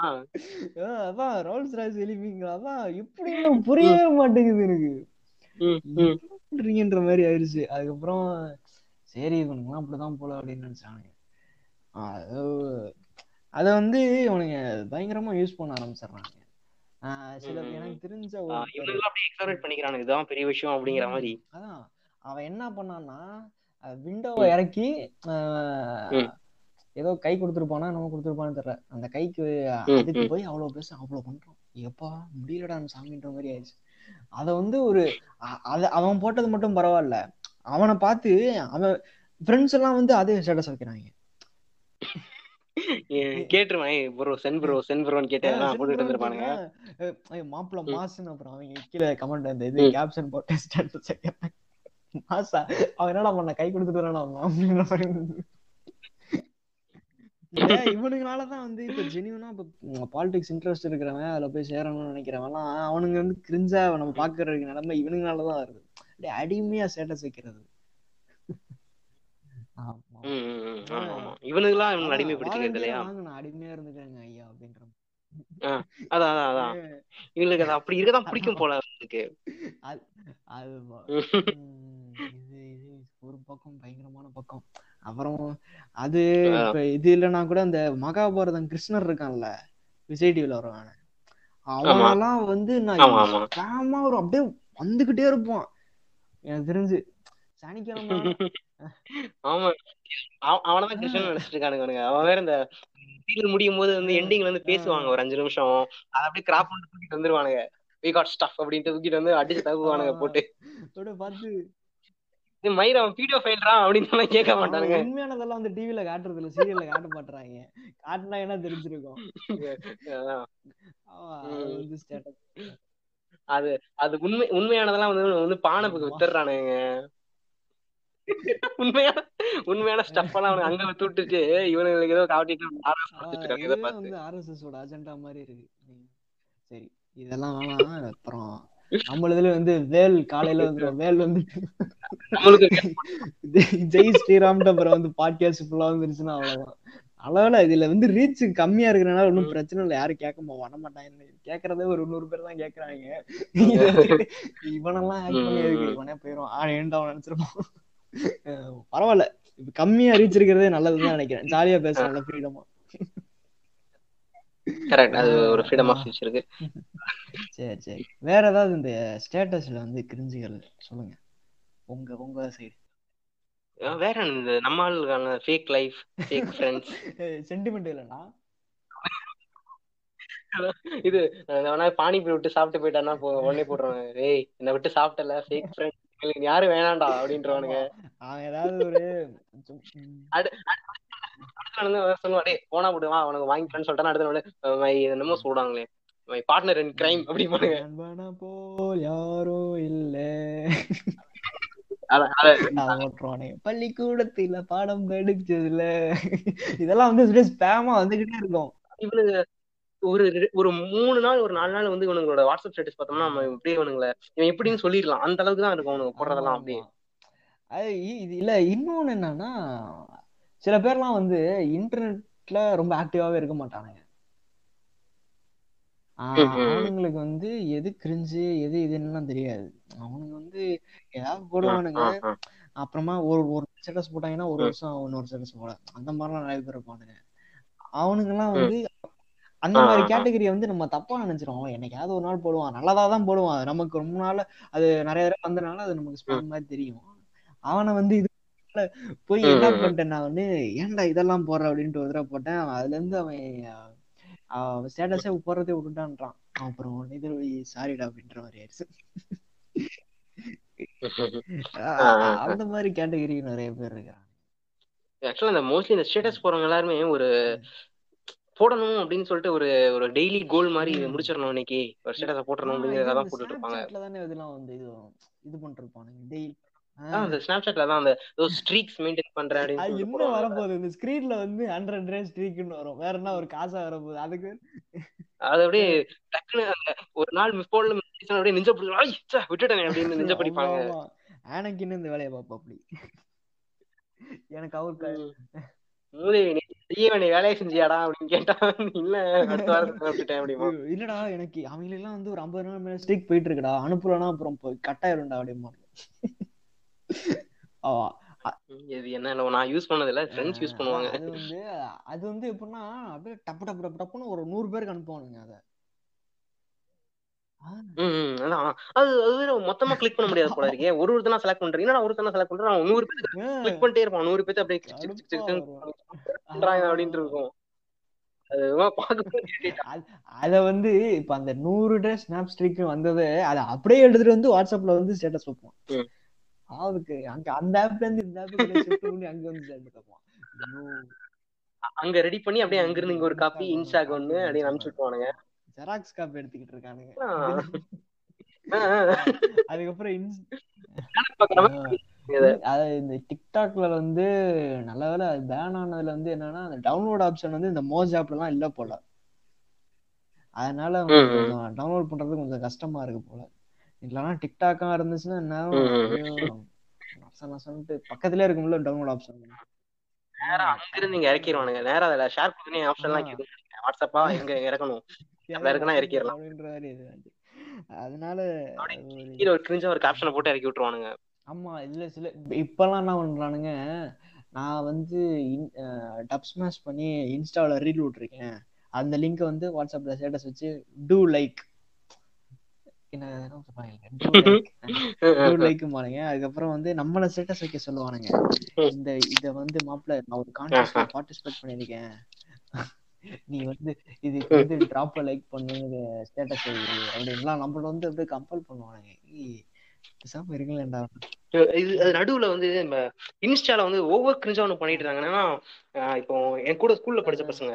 அதான் ரோல்ஸ் ராய்ஸ் எளிமைங்களா அதான் எப்படி புரியவே மாட்டேங்குது எனக்கு. பண்றீங்கன்ற மாதிரி ஆயிடுச்சு. அதுக்கப்புறம் சரி இவனுங்களாம் அப்படிதான் போல அப்படின்னு நினைச்சானுங்க. அது அத வந்து இவனுங்க பயங்கரமா யூஸ் பண்ண ஆரம்பிச்சிடுறாங்க. சில. எனக்கு தெரிஞ்ச பண்ணிக்கிறானுங்க. இதுதான் பெரிய விஷயம் அப்படிங்கிற மாதிரி. அதான். அவன் என்ன பண்ணான்னா விண்டோவை இறக்கி. ஏதோ கை கொடுத்துருப்பானா நம்ம கொடுத்துருப்பான்னு தெரியல. அந்த கைக்கு அதுக்கு. போய் அவ்வளவு பேச அவ்வளவு பண்றோம் எப்பா முடியலடா சாமின்ற மாதிரி ஆயிடுச்சு. அத வந்து ஒரு அத அவன் போட்டது மட்டும் பரவாயில்ல. அவனை பார்த்து அவன் ஃப்ரெண்ட்ஸ் எல்லாம் வந்து அதே ஸ்டேட்டஸ் வைக்கிறாங்க. கேட்டுருவான். ப்ரோ சென் ப்ரோ சென் ப்ரோன்னு கேட்டு போட்டுட்டு இருந்திருப்பானுங்க மாப்பிள்ள. மாசுன்னு அப்புறம் அவங்க கீழே கமெண்ட் அந்த இது. கேப்ஷன் போட்டு ஸ்டேட்டஸ் வைக்கிறாங்க மாசா அவன் என்னடா பண்ண கை கொடுத்துட்டு வரானா அப்படின்ற மாதிரி இவனுங்களாலதான் வந்து இப்ப ஜெனியூனா இப்ப பாலிடிக்ஸ் இன்ட்ரெஸ்ட் இருக்கிறவன் அதுல போய் சேரணும்னு நினைக்கிறவன்லாம் அவனுங்க வந்து கிரிஞ்சா நம்ம பாக்குற நிலைமை இவனுங்களாலதான் வருது. அப்படியே அடிமையா ஸ்டேட்டஸ் வைக்கிறது. இவனுங்களாம் இவனுங்க அதான், அடிமைப்படுத்திக்கிறது இல்லையா? நான் அடிமையா இருந்துக்கிறேங்க ஐயா அப்படின்ற அதான் அதான் இவங்களுக்கு அது அப்படி இருக்கதான் பிடிக்கும் போல அது இது இது ஒரு பக்கம் பயங்கரமான பக்கம். அப்புறம் அது. இப்ப இது இல்லைன்னா கூட அந்த மகாபாரதம் கிருஷ்ணர் இருக்கான்ல விஜய் டிவில வருவான. அவனெல்லாம் வந்து நான் ஒரு அப்படியே வந்துகிட்டே இருப்பான். எனக்கு தெரிஞ்சு சனிக்கிழமை ஆமா. அவ- அவனதான் கிருஷ்ணன் நினைச்சிட்டு இருக்கானுங்க. அவன் வேற இந்த சீரியல் முடியும் போது வந்து எண்டிங்ல வந்து பேசுவாங்க. ஒரு அஞ்சு நிமிஷம். அதை அப்படியே கிராப் பண்ணிட்டு தூக்கிட்டு வந்துருவானுங்க. வி காட் ஸ்டஃப் அப்படின்ட்டு தூக்கிட்டு வந்து அடிச்சு தகுவானுங்க போட்டு. பார்த்து இது மயிர் அவன் வீடியோ ஃபைல்ரா அப்படின்னு கேட்க மாட்டானுங்க. உண்மையானதெல்லாம் வந்து டிவில காட்டுறது இல்ல சீரியல்ல காட்ட மாட்டாங்க காட்டினா என்ன தெரிஞ்சிருக்கும்? அது. வந்து. அது உண்மை உண்மையானதெல்லாம் வந்து வந்து பானப்புக்கு ஆமா. வித்துடுறானுங்க உண்மையான உண்மையான ஸ்டஃப் எல்லாம் அவனுக்கு அங்க விட்டுட்டு இவனுங்களுக்கு ஏதோ காட்டிட்டு ஆர்எஸ் ஆ, கொடுத்துட்டு இருக்காங்க இதுவே இதை பார்த்து வந்து ஆர்எஸ்எஸ் ஓட அஜெண்டா மாதிரி இருக்கு. சரி இதெல்லாம் வேணாம் அப்புறம் நம்மளதுல வந்து வேல் காலையில வந்துடும் வேல் வந்து நம்மளுக்கு ஜெய் ஸ்ரீராம்ட்டு அப்புறம் வந்து பாட்காஸ்ட் ஃபுல்லா வந்துருச்சுன்னா அவ்வளவுதான் அளவுல இதுல வந்து ரீச் கம்மியா இருக்கிறனால ஒன்றும் பிரச்சனை இல்லை. யாரும் கேட்க பண்ண மாட்டாங்க. கேட்கறதே ஒரு நூறு பேர் தான் கேட்கறாங்க. இவனெல்லாம் பண்ணி இவனே போயிடும் ஆ ஏன்டா அவன் நினைச்சிருப்பான்? அஹ் பரவாயில்ல. இப்ப கம்மியா ரீச் இருக்கிறதே நல்லதுதான் நினைக்கிறேன். ஜாலியா பேசலாம்ல ஃப்ரீடமா கரெக்ட் அது ஒரு ஃப்ரீடம் ஆஃப் ஸ்பீச் இருக்கு. சரி சரி. வேற ஏதாவது இந்த ஸ்டேட்டஸ்ல வந்து கிரிஞ்சுகள் சொல்லுங்க. உங்க உங்க சைடு வேற இந்த நம்ம ஆளுக்கான fake life fake friends sentiment இல்லைண்ணா. இது வேணா பானிபூரி விட்டு சாப்பிட்டு போயிட்டான்னா போ உடனே போடுறாங்க ஏய் என்னை விட்டு சாப்பிட்டல ஃபேக் ஃப்ரெண்ட் யாரும் வேணாம்டா அப்படின்றவானுங்க ஏதாவது ஒரு ம், அடுத்த வந்து சொல்லுவா டேய் போனா போடுவா அவனுக்கு வாங்கிக்கலாம்னு சொல்லிட்டான் அடுத்த மை என்னமோ சொல்றாங்களே மை பார்ட்னர் இன் கிரைம் அப்படிம்பானுங்க. நண்பனா போல் யாரோ இல்ல அத- அத- அதை ஓட்டுருவானுங்க பள்ளிக்கூடத்துல பாடம் படிச்சதுல. இதெல்லாம் வந்து ஸ்பேமா வந்துகிட்டே இருக்கும். இவனுங்க ஒரு ஒரு மூணு நாள் ஒரு நாலு நாள் வந்து இவனுங்களோட வாட்ஸ்அப் ஸ்டேட்டஸ் பார்த்தோம்னா நம்ம இப்படியே இவனுங்கள இவன் எப்படின்னு சொல்லிடலாம். அந்த அளவுக்கு தான் இருக்கும் அவனுங்க போடுறதெல்லாம் அப்படியே. அது இ- இது இல்ல இன்னொன்னு என்னன்னா சில பேர்லாம் வந்து இன்டர்நெட்ல ரொம்ப ஆக்டிவாவே இருக்க மாட்டானுங்க. அவனுங்களுக்கு வந்து எது கிரிஞ்சு எது இதுன்னுலாம் தெரியாது. அவனுங்க வந்து ஏதாவது போடுவானுங்க. அப்புறமா ஒரு ஒரு ஸ்டேட்டஸ் போட்டாங்கன்னா ஒரு. வருஷம் இன்னொரு ஸ்டேட்டஸ் போட. அந்த மாதிரிலாம் நிறைய பேர் இருப்பானுங்க. அவனுங்க எல்லாம் ம். வந்து அந்த மாதிரி. கேட்டகரியை வந்து நம்ம தப்பா நினைச்சிரும் அவன் என்னைக்காவது ஒரு நாள் போடுவான். நல்லதா தான் போடுவான். நமக்கு ரொம்ப நாள் அது நிறைய தடவை வந்தனால அது நமக்கு ஸ்பேம் மாதிரி தெரியும். அவனை வந்து இது போய் என்ன. பண்ணிட்டேன் நான் வந்து ஏன்டா இதெல்லாம் போடுற? அப்படின்ட்டு ஒரு தடவை போட்டேன். அதுல இருந்து அவன் ஸ்டேட்டஸே போடுறதே விட்டுட்டான்றான் அப்புறம் இது சாரிடா அப்படின்ற மாதிரி ஆயிடுச்சு. அந்த மாதிரி கேட்டகரி நிறைய பேர் இருக்கிறாங்க. ஆக்சுவலா இந்த மோஸ்ட்லி இந்த ஸ்டேட்டஸ் போறவங்க எல்லாருமே ஒரு போடணும் அப்படின்னு சொல்லிட்டு ஒரு ஒரு டெய்லி கோல் மாதிரி. முடிச்சிடணும் இன்னைக்கு. ஒரு ஸ்டேட்டஸ் போட்டுறணும் ஆ, இது அப்படிங்கறத தான் இந்த போட்டுட்டு இருப்பாங்க. இதெல்லாம் வந்து இது இது பண்ணிட்டு இருப்பானுங்க. டெய்லி அந்த ஸ்னாப்சாட்ல தான் அந்த ஸ்ட்ரீக்ஸ் மெயின்டைன் பண்றேன் அப்படின்னு போடுவாங்க வரப்போகுது. இந்த ஸ்கிரீன்ல வந்து ஹண்ட்ரட் ரேஸ் ஸ்ட்ரீக்குன்னு வரும். வேற என்ன ஒரு காசா வரப்போகுது? அதுக்கு அது அப்படியே டக்குன்னு அந்த ஒரு நாள் மிஸ் மிஸ் அப்படியே நெஞ்ச பிடிச்சி விட்டுட்டேன் அப்படின்னு நெஞ்ச படிப்பாங்க. ஆனக்கின்னு இந்த வேலையை பார்ப்பா அப்படி. எனக்கு அவர் க- மூதேவி நீ செய்ய வேண்டிய வேலையை செஞ்சியாடா அப்படின்னு கேட்டா இல்ல இல்லடா எனக்கு அவங்க எல்லாம் வந்து ஒரு ஐம்பது நாள் மேல ஸ்ட்ரீக் போயிட்டு இருக்குடா. அனுப்பலனா அப்புறம் போய் கட்டாயிரும்டா அப்படிமா இது என்ன நான் யூஸ் பண்ணது இல்ல ஃப்ரெண்ட்ஸ் யூஸ் பண்ணுவாங்க. அது வந்து அது வந்து எப்படின்னா அப்படியே டப்பு டப்பு டப்பு டப்புன்னு ஒரு நூறு பேருக்கு அனுப்புவானுங்க அத. மொத்தமா கிளிக் பண்ண முடியாது போல இருக்கே. ஒரு ஒருத்தனா செலக்ட் பண்றேன் என்னடா ஒருத்தனா செலக்ட் பண்றான். நூறு பேர் கிளிக் பண்ணிட்டே இருப்பான். நூறு பேர் அப்படியே. பண்றாங்க அப்படின்ட்டு இருக்கும். அது வந்து இப்ப அந்த நூறு டே ஸ்னாப் ஸ்ட்ரீக் வந்தது அதை அப்படியே எடுத்துட்டு வந்து வாட்ஸ்அப்ல வந்து ஸ்டேட்டஸ் வைப்போம். அதுக்கு அங்க அந்த ஆப்ல இருந்து இந்த ஷிஃப்ட் பண்ணி அங்க வந்து அங்க ரெடி பண்ணி அப்படியே அங்க இருந்து இங்க ஒரு காப்பி இன்ஸ்டாக் ஒண்ணு அப்படியே அனுப்பிச்சு விட்டுவானுங்க ஜெராக்ஸ் காப்பி எடுத்துக்கிட்டு இருக்கானுங்க. அதுக்கப்புறம் இந்த டிக்டாக்ல வந்து நல்ல வேளை பேன் ஆனதுல வந்து என்னன்னா அந்த டவுன்லோட் ஆப்ஷன் வந்து இந்த மோஜ் ஆப்ல எல்லாம் இல்ல போல. அதனால டவுன்லோட் பண்றது கொஞ்சம் கஷ்டமா இருக்கு போல. இல்லைன்னா டிக்டாக்கா இருந்துச்சுன்னா என்ன நசன்ட்டு பக்கத்துலயே இருக்கும்ல டவுன்லோட் ஆப்ஷன் நேரா அங்க இருந்து இங்க இறக்கிடுவானுங்க நேரா அதுல ஷேர் பண்ணி ஆப்ஷன் எல்லாம் கேட்கும் வாட்ஸ்அப்பா எங்க இறக்கணும்? அதுல இருக்குன்னா இறக்கிடலாம். அதனால கீழே ஒரு கிரிஞ்சா ஒரு கேப்ஷனை போட்டு இறக்கி விட்டுருவானுங்க. ஆமா இல்ல சில இப்பெல்லாம் என்ன பண்றானுங்க? நான் வந்து டப் ஸ்மாஷ் பண்ணி இன்ஸ்டால ரீல் விட்டுருக்கேன். அந்த லிங்க் வந்து வாட்ஸ்அப்ல ஸ்டேட்டஸ் வச்சு டூ லைக் என்ன என்ன சொல்றாங்க? Two like. பாருங்க அதுக்கப்புறம் வந்து நம்மள ஸ்டேட்டஸ் வைக்க சொல்லுவானுங்க. இந்த இத வந்து மாப்பிள்ள நான் ஒரு கான்டெஸ்ட்ல பார்ட்டிசிபேட் பண்ணிருக்கேன் நீ வந்து இதுக்கு வந்து டிராப் லைக் பண்ணு ஸ்டேட்டஸ் அப்படின்லாம் நம்மள வந்து அப்படியே கம்பல் பண்ணுவானுங்க. பேசாம இது அது நடுவுல வந்து இன்ஸ்டால வந்து ஒவ்வொரு கிரிஞ்சா ஒண்ணு பண்ணிட்டு இருக்காங்க என்னன்னா இப்போ என் கூட ஸ்கூல்ல படிச்ச பசங்க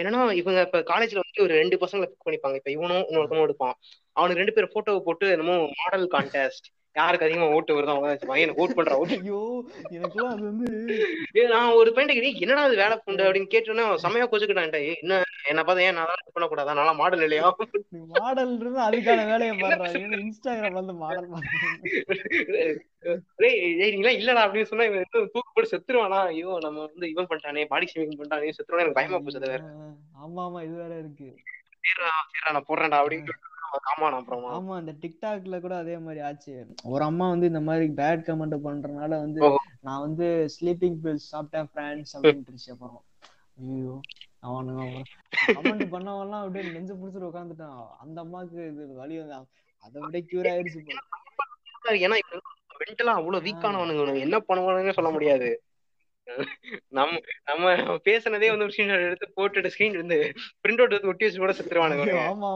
என்னன்னா இவங்க இப்ப காலேஜ்ல வந்து ஒரு ரெண்டு பசங்களை பிக் பண்ணிப்பாங்க. இப்ப இவனும் இன்னொருத்தனும் எடுப்பான். அவனுக்கு ரெண்டு பேர் போட்டோவை போட்டு என்னமோ மாடல் கான்டெஸ்ட் யாருக்கு அதிகமா ஓட்டு வருதோ அவங்க பையனை ஓட் பண்ற ஓட்டு. ஐயோ எனக்குலாம் அது வந்து நான் ஒரு பையன் என்னடா அது வேலை புண்டு அப்படின்னு கேட்டோன்னே செமையா கொச்சுக்கிட்டான்டா. ஏய், என்ன என்ன பார்த்தா ஏன் நான் பண்ண கூடாதா? நல்லா மாடல் இல்லையா? மாடல் இருந்து அதுக்கான வேலையை பாடுறாங்க இன்ஸ்டாகிராம் வந்து மாடல் இல்லடா அப்படின்னு சொன்னா இவன் தூக்கு போட்டு செத்துருவானா? ஐயோ நம்ம வந்து இவன் பண்ணிட்டானே பாடி ஷேவிங் பண்ணிட்டானே செத்துருவானே எனக்கு பயமா போச்சு வேற. ஆமா ஆமா இது வேற இருக்கு. சரிடா சரிடா நான் போடுறேன்டா அப்படின்னு ஆமா இந்த டிக்டாக்ல கூட அதே மாதிரி ஆச்சு. ஒரு அம்மா வந்து இந்த மாதிரி பேட் கமெண்ட் பண்றதுனால வந்து. நான் வந்து ஸ்லீப்பிங் பில்ஸ் சாப்பிட்டேன் ஃப்ரெண்ட்ஸ் அப்படின்ட்டு அப்புறம். ஐயோ அவனுங்க கமெண்ட் பண்ணவன்லாம் அப்படியே நெஞ்சு பிடிச்சிட்டு உட்காந்துட்டான் அந்த அம்மாக்கு இது வலி வந்து அதை விட கியூர் ஆயிடுச்சு போல. ஏன்னா மென்டலா அவ்வளவு வீக்கானவனுங்க என்ன பண்ணுவானுன்னு சொல்ல முடியாது. நம்ம நம்ம பேசுனதே வந்து ஒரு ஸ்கிரீன் எடுத்து போட்டுட்டு ஸ்கிரீன் இருந்து பிரிண்ட் அவுட் எடுத்து ஒட்டி வச்சு கூட செத்துருவானுங்க. ஆமா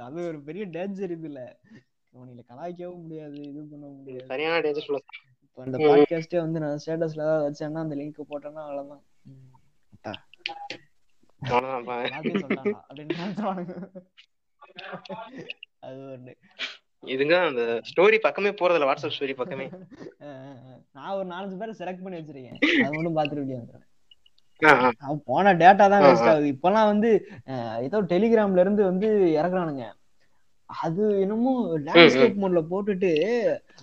அது- ஒரு பெரிய டேஞ்சர் இதுல அவனில கலாய்க்கவும் முடியாது இது பண்ண முடியாது. சரியான டேஞ்சர் இப்போ அந்த. பாட்காஸ்டே வந்து நான் ஸ்டேட்டஸ்ல ஏதாவது வச்சேன்னா அந்த லிங்க் போட்டேன்னா அவ்வளவுதான். அவ்வளவுதான் அப்படின்னு. அது ஒண்ணு. இதுங்க அந்த ஸ்டோரி பக்கமே போறதில்ல வாட்ஸ்அப் ஸ்டோரி பக்கமே. நான் ஒரு நாலஞ்சு பேரை செலக்ட் பண்ணி வச்சிருக்கேன். அது மட்டும் பாத்துட்டு. அவன் போன டேட்டா தான் வேஸ்ட் ஆகுது. இப்பெல்லாம் வந்து ஏதோ டெலிகிராம்ல இருந்து வந்து இறக்குறானுங்க. அது என்னமோ லேண்ட்ஸ்கேப் மோட்ல போட்டுட்டு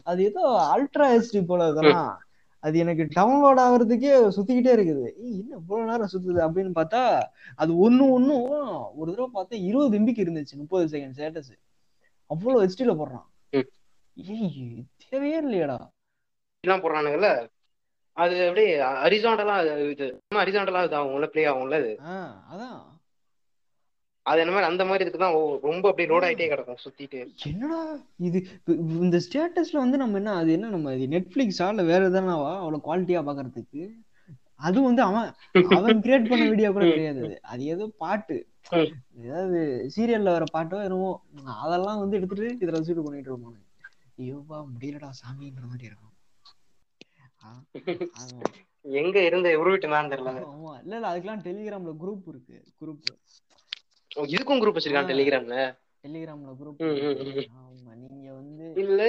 அது ஏதோ அல்ட்ரா ஹெச்டி போல இதெல்லாம். அது எனக்கு டவுன்லோட் ஆகுறதுக்கே சுத்திக்கிட்டே இருக்குது. என்ன இவ்வளவு நேரம் சுத்துது அப்படின்னு பார்த்தா அது ஒண்ணு ஒண்ணும் ஒரு தடவை பார்த்தா இருபது எம்பிக்கு இருந்துச்சு முப்பது செகண்ட் ஸ்டேட்டஸ் அவ்வளவு ஹெச்டில போடுறான். ஏய் தேவையே இல்லையாடா. எல்லாம் போடுறானுங்கல்ல? அது அப்படியே அரிசாண்டலா இது அரிசாண்டலா இது ஆகும்ல ப்ளே ஆகும்ல அது? அதான். அது என்ன மாதிரி அந்த மாதிரி இதுக்கு தான் ரொம்ப அப்படியே லோட் ஆயிட்டே கிடக்கும் சுத்திட்டு. என்னடா இது? இந்த ஸ்டேட்டஸ்ல வந்து நம்ம என்ன அது என்ன நம்ம இது நெட்ஃபிளிக்ஸா இல்ல வேற எதனாவா? அவ்வளவு குவாலிட்டியா பாக்குறதுக்கு? அது வந்து அவன் அவன் கிரியேட் பண்ண வீடியோ கூட கிடையாது அது. ஏதோ பாட்டு. ஏதாவது சீரியல்ல வர பாட்டோ என்னமோ அதெல்லாம் வந்து எடுத்துட்டு இதுல வச்சுட்டு பண்ணிட்டு இருப்பானு ஐயோப்பா முடியலடா சாமின்ற மாதிரி இருக்கும். எங்க இருந்து உருவிட்டுனான்னு தெரியல ஆமா இல்ல இல்ல அதுக்கெல்லாம் டெலிகிராம்ல குரூப் இருக்கு குரூப் இதுக்கும் குரூப் வச்சிருக்கான். டெலிகிராம்ல டெலிகிராம்ல குரூப். ஆமா நீங்க வந்து இல்ல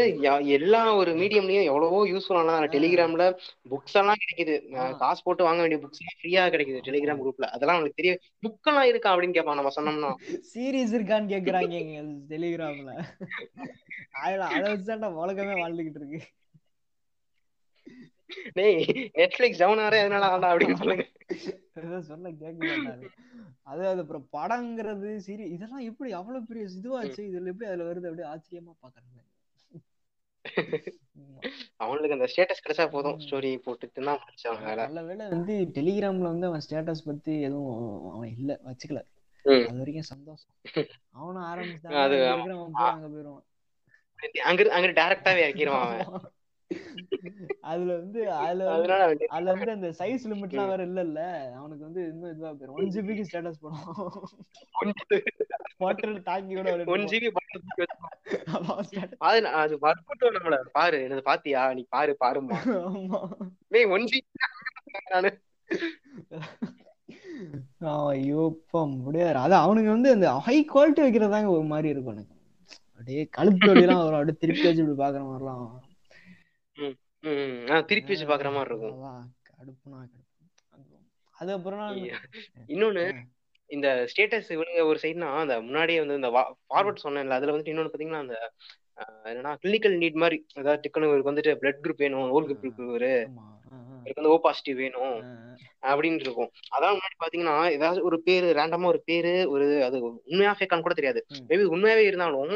எல்லா ஒரு மீடியம்லயும் எவ்வளவோ யூஸ்ஃபுல்லான டெலிகிராம்ல புக்ஸ் எல்லாம் கிடைக்குது. காசு போட்டு வாங்க வேண்டிய புக்ஸ் எல்லாம் ஃப்ரீயா கிடைக்குது டெலிகிராம் குரூப்ல அதெல்லாம் அவனுக்கு தெரியும். புக் எல்லாம் இருக்கா அப்படின்னு கேட்பான் நம்ம சொன்னோம்னா. சீரியஸ் இருக்கான்னு கேக்குறாங்க டெலிகிராம்ல அதுல அதை வச்சுதான்டா உலகமே வாழ்ந்துகிட்டு இருக்கு. டேய் நெட்ஃபிளிக்ஸ் டவுன் ஆறே அதனால ஆண்டா அப்படின்னு சொல்லுங்க. சொன்ன கேட்க அது அது அப்புறம் படங்கிறது சீரி இதெல்லாம் எப்படி அவ்வளவு பெரிய இதுவாச்சு? இதுல எப்படி அதுல வருது அப்படியே ஆச்சரியமா பாக்குறாங்க அவனுக்கு அந்த ஸ்டேட்டஸ் கிடைச்சா போதும். ஸ்டோரி போட்டுட்டு தான் நல்ல வேளை வந்து டெலிகிராம்ல வந்து அவன் ஸ்டேட்டஸ் பத்தி எதுவும் அவன் இல்ல வச்சுக்கல. அது வரைக்கும் சந்தோஷம். அவனும் பூரா அங்க போயிருவான் அங்க அங்க டைரக்டாவே இறக்கிடுவான் அவன். அதுல வந்து அதுல அதுல வந்து அந்த சைஸ் லிமிட்லாம் வேற இல்லல்ல. அவனுக்கு வந்து இன்னும் இதுவா போயிரும். ஒன் ஜிபிக்கு ஸ்டேட்டஸ் போடுவான். போட்டு தாக்கி கூட ஒன் ஜிபி. அது அது வற்புட்டும் நம்மள பாரு என்னது பாத்தியா? நீ பாரு பாருமா டேய் ஒன் ஜிபி நானு ஆ, ஐயோ அப்பா முடியாது. அது அவனுக்கு வந்து அந்த ஹை குவாலிட்டி வைக்கிறதாங்க ஒரு மாதிரி இருக்கும் எனக்கு. அப்படியே கழுத்து வழியெல்லாம் வரும். அப்படியே திருப்பி வச்சு இப்படி பாக்குற மாதிரிலாம். திருப்பி வச்சு பாக்குற மாதிரி இருக்கும். அதான் கடுப்புனா கடுப்பு. அது அப்புறம் நான் இன்னொன்னு இந்த ஸ்டேட்டஸ் இவனுங்க ஒரு சைடுனா அந்த முன்னாடியே வந்து இந்த ஃபார்வர்ட் சொன்னேன்ல அதுல வந்துட்டு இன்னொன்னு பாத்தீங்கன்னா அந்த என்னன்னா கிளினிக்கல் நீட் மாதிரி அதாவது டிக்கனு இவருக்கு வந்துட்டு பிளட் குரூப் வேணும் ஓல் குரூப் இவரு. இவருக்கு வந்து ஓ பாசிட்டிவ் வேணும் அப்படின்னு இருக்கும். அதான் முன்னாடி பாத்தீங்கன்னா ஏதாவது ஒரு பேரு ரேண்டமா ஒரு பேரு ஒரு அது உண்மையா ஃபேக்கான்னு கூட தெரியாது. மேபி உண்மையாவே இருந்தாலும்.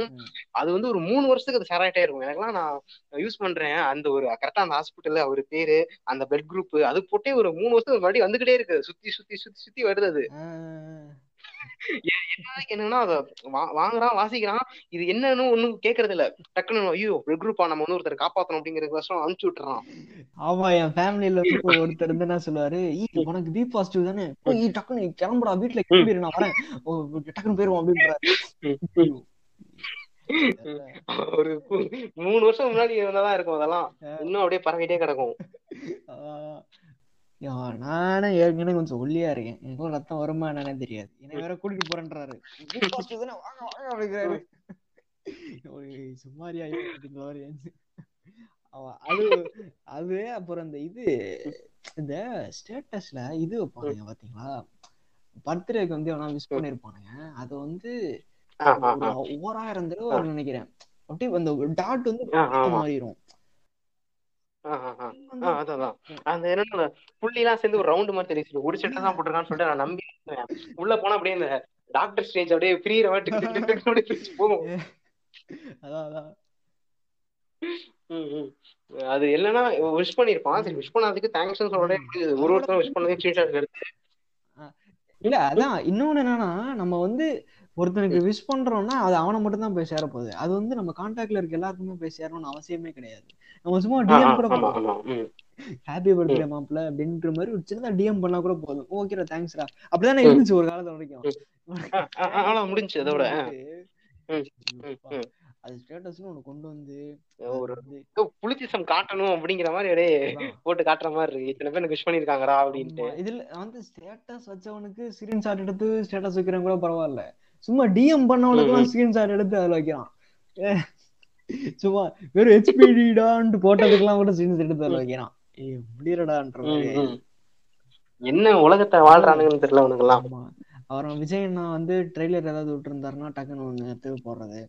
அது வந்து ஒரு மூணு வருஷத்துக்கு அது ஷேர் ஆயிட்டே இருக்கும். எனக்குலாம் நான் யூஸ் பண்றேன். அந்த ஒரு கரெக்டா அந்த ஹாஸ்பிட்டல்ல அவர் பேரு அந்த பிளட் குரூப் அது போட்டே ஒரு மூணு வருஷத்துக்கு முன்னாடி வந்துகிட்டே இருக்கு சுத்தி சுத்தி சுத்தி சுத்தி வருது அது. என்னன்னா அத வாங்குறான் வாசிக்கிறான். இது என்னன்னு ஒண்ணும் கேக்குறது இல்ல டக்குன்னு ஐயோ குரூப்பா நம்ம வந்து ஒருத்தர் காப்பாத்தணும் அப்படிங்கிற வருஷம் அனுப்பிச்சு விட்டுறான். ஆமா என் ஃபேமிலில ஒருத்தர் வந்து என்ன சொல்லுவாரு? "ஈ, உனக்கு பி பாசிட்டிவ் தானே? நீ கிளம்புடா வீட்டுல கிளம்பிடு நான் வரேன். ஓ, டக்குனு போயிருவோம் அப்படின்றாரு. ஒரு மூணு வருஷம் முன்னாடி இருந்ததான் இருக்கும் அதெல்லாம். இன்னும் அப்படியே பரவிட்டே கிடக்கும். ஆஹ் யா, நானே ஏற்கனவே கொஞ்சம் ஒல்லியா இருக்கேன். எனக்கும் ரத்தம் வருமா என்னன்னே தெரியாது. என்ன வேற கூட்டிட்டு போறேன்றாரு. "பி positive தானே வாங்க வாங்க அப்படிங்கிறாரு. ஒரு சும்மாரியா அது அது அப்புறம் இந்த இது இந்த ஸ்டேட்டஸ்ல இது வைப்பானுங்க பாத்தீங்களா? பர்த்டேக்கு வந்து எவனா விஷ் பண்ணிருப்பானுங்க. அது வந்து. ஓராயிரம் தடவை நினைக்கிறேன். அப்படியே அந்த டாட் வந்து. மாறிடும் அதான். அந்த என்னன்னா புள்ளி எல்லாம் சேர்ந்து ஒரு ரவுண்ட் மாதிரி தெரியுது. ஒரு செட்டை தான் போட்டிருக்கான்னு சொல்லிட்டு நான் நம்பி. உள்ள போனா அப்படியே இந்த டாக்டர் ஸ்டேஜ் அப்படியே பிரியற மாதிரி போகும் அதான். அது இல்லைன்னா விஷ் பண்ணிருப்பான். சரி விஷ் பண்ணதுக்கு தேங்க்ஸ் சொல்றேன் ஒரு ஒருத்தரும் விஷ் பண்ணதே ஸ்கிரீன்ஷாட் எடுத்து. இல்ல அதான். இன்னொன்னு என்னன்னா நம்ம வந்து ஒருத்தனுக்கு விஷ் பண்றோம்னா அது அவனை மட்டும் தான் போய் சேர போகுது அது வந்து நம்ம கான்டாக்ட்ல இருக்க எல்லாருக்குமே போய் சேரணும்னு அவசியமே கிடையாது. நம்ம சும்மா டிஎம் கூட பண்ணலாம். ஹாப்பி பர்த்டே மாப்பிள்ள அப்படின்ற மாதிரி ஒரு சின்னதா டிஎம் பண்ணா கூட போதும். ஓகேடா தேங்க்ஸ்டா அப்படிதானே இருந்துச்சு ஒரு காலத்துல வரைக்கும். முடிஞ்சுச்சு அதோட. அது ஸ்டேட்டஸ்னு ஒண்ணு கொண்டு வந்து ஒரு புலித்திசம் காட்டணும் அப்படிங்கிற மாதிரி அதான். போட்டு காட்டுற மாதிரி இருக்கு. இத்தனை பேர் விஷ் பண்ணிருக்காங்கடா அப்படின்ட்டு. இதுல வந்து ஸ்டேட்டஸ் வச்சவனுக்கு ஸ்கிரீன்ஷாட் எடுத்து ஸ்டேட்டஸ் வைக்கிறவன் கூட பரவாயில்ல. சும்மா டிஎம் பண்ணவனுக்குலாம் ஸ்கிரீன்ஷாட் எடுத்து அதுல வைக்கிறான். சும்மா வெறும் ஹெச்பிடிடான்ட்டு போட்டதுக்கெல்லாம் கூட ஸ்கிரீன்ஷாட் எடுத்து அதுல வைக்கிறான். முடியலடான்ற. என்ன உலகத்தை வாழ்றானுங்கன்னு தெரியல அவனுங்கெல்லாம் ஆமா. அப்புறம் விஜய் அண்ணா வந்து ட்ரெய்லர் ஏதாவது விட்டுருந்தாருன்னா டக்குன்னு ஒண்ணு எடுத்து போடுறது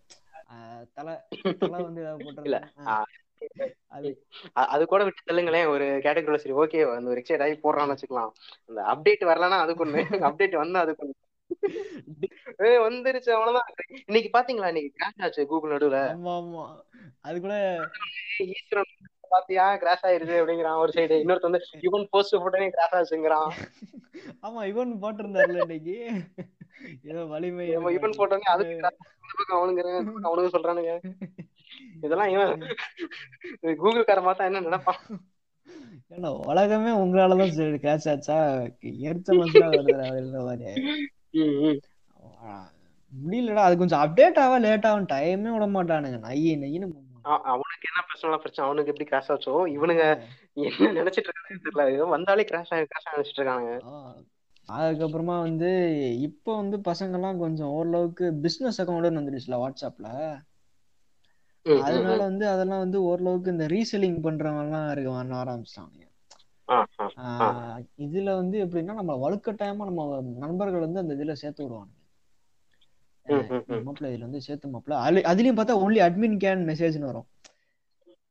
தலை தலை வந்து ஏதாவது ஆ, அது கூட விட்டு தள்ளுங்களேன் ஒரு கேட்டகரியில சரி ஓகே அந்த ஒரு எக்ஸைட் ஆகி போடுறான்னு வச்சுக்கலாம். அந்த அப்டேட் வரலன்னா அதுக்கு ஒண்ணு அப்டேட் வந்தா அதுக்கு ஒண்ணு. வந்துருச்சு அவ்வளவுதான். இன்னைக்கு பாத்தீங்களா இன்னைக்கு கிராஷ் ஆச்சு கூகுள் நடுவுல? ஆமா ஆமா. அது கூட ஏய், ஈஸ்வரன் பாத்தியா? கிராஷ் ஆயிருது அப்படிங்கிறான் ஒரு சைடு இன்னொருத்த வந்து இவன் போஸ்ட் போட்டனே கிராஷ் ஆச்சுங்கிறான். ஆமா இவன் போட்டிருந்தாருல இன்னைக்கு. ஏதோ வலிமை இவன் போட்டோன்னே அதுக்கு அவனுங்க சொல்றானுங்க. இதெல்லாம் இவன் கூகுள் கார பார்த்தா என்ன நினைப்பான்? ஏன்னா உலகமே உங்களாலதான் கிராஷ் ஆச்சா? எரிச்ச மனசுல முடியலடா அது கொஞ்சம் அப்டேட் ஆக லேட் ஆகும் டைமே விட மாட்டானுங்க நைய நையின்னு அவனுக்கு என்ன பர்சனலா பிரச்சனை அவனுக்கு எப்படி கிராஷ் ஆச்சோ இவனுங்க என்ன நினைச்சிட்டு இருக்காங்க தெரியல. வந்தாலே கிராஷ் ஆகி கிராஷ் நினைச்சிட்டு இருக்காங்க ஆ. அதுக்கப்புறமா வந்து இப்போ வந்து பசங்கெல்லாம் கொஞ்சம் ஓரளவுக்கு பிசினஸ் அக்கௌண்ட் வந்துடுச்சுல வாட்ஸ்அப்ல அதனால. வந்து அதெல்லாம் வந்து ஓரளவுக்கு இந்த ரீசெல்லிங் பண்றவங்க எல்லாம் இருக்க வர ஆரம்பிச்சிட்டாங்க இதுல வந்து எப்படின்னா நம்ம வலுக்கட்டாயமா நம்ம நண்பர்கள் வந்து அந்த இதுல சேர்த்து விடுவாங்க. மாப்பிள்ள இதுல வந்து சேர்த்து மாப்பிள்ள. அதுல அதுலயும் பார்த்தா ஒன்லி அட்மின் கேன் மெசேஜ்னு வரும்.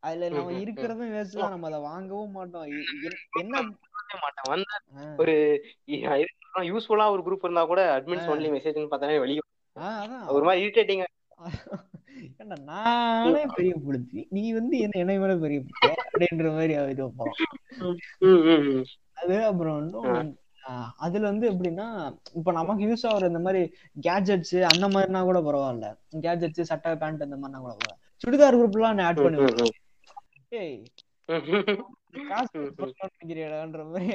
அதுல நம்ம. இருக்கிறதும் வேஸ்ட் தான். நம்ம அதை வாங்கவும் மாட்டோம். என்ன ஒரு யூஸ்ஃபுல்லா ஒரு குரூப் இருந்தா கூட அட்மின்ஸ். ஒன்லி மெசேஜ்னு பார்த்தாலே வெளியே ஒரு மாதிரி இரிட்டேட்டிங்கா நானே பெரிய புளுத்தி நீ வந்து என்ன என்னை விட பெரிய அப்படின்ற மாதிரி இது வைப்போம் அது அப்புறம் இன்னும் அதுல வந்து எப்படின்னா இப்ப நமக்கு யூஸ் ஆகுற இந்த மாதிரி கேஜெட்ஸ் அந்த மாதிரினா கூட பரவாயில்ல கேஜெட்ஸ் சட்டை பேண்ட் அந்த மாதிரினா கூட பரவாயில்ல சுடிதார் குரூப் எல்லாம் ஆட் பண்ணி விடுறான். ஏய் காசு. நினைக்கிறியாடான்ற மாதிரி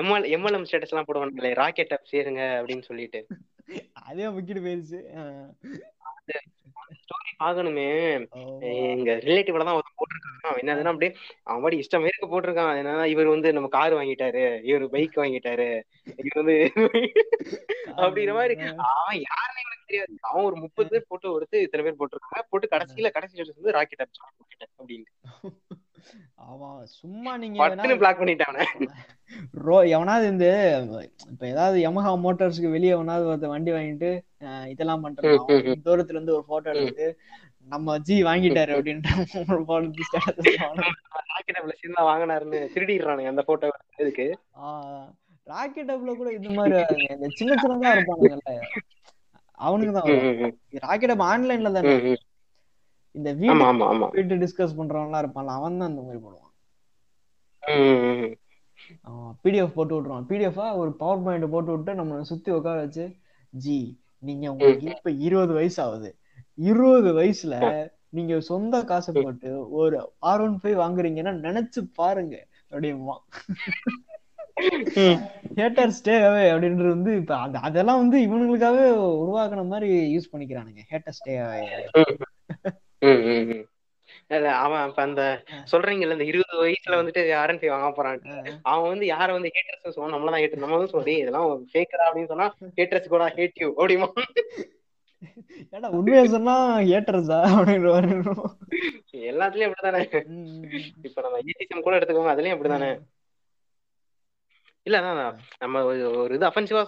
எம்எல் எம்எல்எம் ஸ்டேட்டஸ் எல்லாம் போடுவானுங்களே ராக்கெட் அப் சேருங்க அப்படின்னு சொல்லிட்டு அதே முக்கிட்டு போயிருச்சு. ஸ்டோரி ஆகணுமே ஆமா. எங்க ரிலேட்டிவ்ல தான் ஒருத்தன் போட்டிருக்கான் என்னதுன்னா அப்படியே அவன் இஷ்டம் மேற்கு போட்டிருக்கான். என்னன்னா இவர் வந்து நம்ம கார் வாங்கிட்டாரு. இவர் பைக் வாங்கிட்டாரு. இவர் வந்து அப்படிங்கிற மாதிரி. அவன் யாருன்னு எனக்கு தெரியாது. அவன் ஒரு முப்பது பேர் போட்டோ எடுத்து இத்தனை பேர் போட்டிருக்காங்க. போட்டு கடைசியில கடைசி வந்து ராக்கெட் அப் அப்படின்னு ஆமா சும்மா நீங்க பிளாக் பண்ணிட்டானே ரோ எவனாவது இந்த இப்ப ஏதாவது யமஹா மோட்டார்ஸ்க்கு வெளியே எவனாவது ஒருத்தன் வண்டி வாங்கிட்டு இதெல்லாம் பண்றான். தூரத்துல இருந்து ஒரு போட்டோ எடுத்துட்டு நம்ம ஜி வாங்கிட்டாரு அப்படின்ட்டு வாங்கினாருன்னு திருடிடுறானுங்க அந்த போட்டோ இதுக்கு. ஆஹ் ராக்கெட் அப்ல கூட இது மாதிரி. இந்த சின்ன சின்னதா இருப்பானுங்கல்ல. அவனுக்கு தான் ராக்கெட் அப் ஆன்லைன்ல தானே. இந்த வீட்டு வீட்டு டிஸ்கஸ் பண்றவன்லாம் இருப்பான்ல அவன் தான் அந்த மாதிரி போடுவான். பிடிஎஃப் போட்டு விட்டுருவான். பிடிஎஃபா ஒரு பவர் பாயிண்ட் போட்டு விட்டு நம்ம சுத்தி உட்கார வச்சு ஜி நீங்க உங்களுக்கு இப்ப இருபது வயசு ஆகுது இருபது வயசுல நீங்க சொந்த காசை போட்டு ஒரு ஆர் ஒன் ஃபைவ் வாங்குறீங்கன்னா நினைச்சு பாருங்க. ஹேட்டர் ஸ்டே அவே அப்படின்றது வந்து இப்ப அந்த அதெல்லாம் வந்து இவனுங்களுக்காகவே உருவாக்குன மாதிரி யூஸ் பண்ணிக்கிறானுங்க. ஹேட்டர் ஸ்டே ம். இல்ல, அவன் இப்ப அந்த சொல்றீங்கல்ல இந்த இருபது வயசுல வந்துட்டு ஆர்என் ஃபைவ் வாங்க போறான் அவன் வந்து யார வந்து ஹேட்டர்ஸ் சொல்லுவான் நம்மள தான் ஹேட்டர் நம்ம வந்து சொல்லி இதெல்லாம் ஃபேக்கரா அப்படின்னு சொன்னா ஹேட்டர்ஸ் கூட ஹேட் யூ அப்படிமா. ஏடா உண்மையா சொன்னா ஏட்டர்ஸா அப்படின்னு எல்லாத்துலயும் அப்படிதானே இப்ப நம்ம ஏடிஎம் கூட எடுத்துக்கோங்க அதுலயும் அப்படிதானே இல்ல அதான் நம்ம ஒரு இது அஃபென்சிவா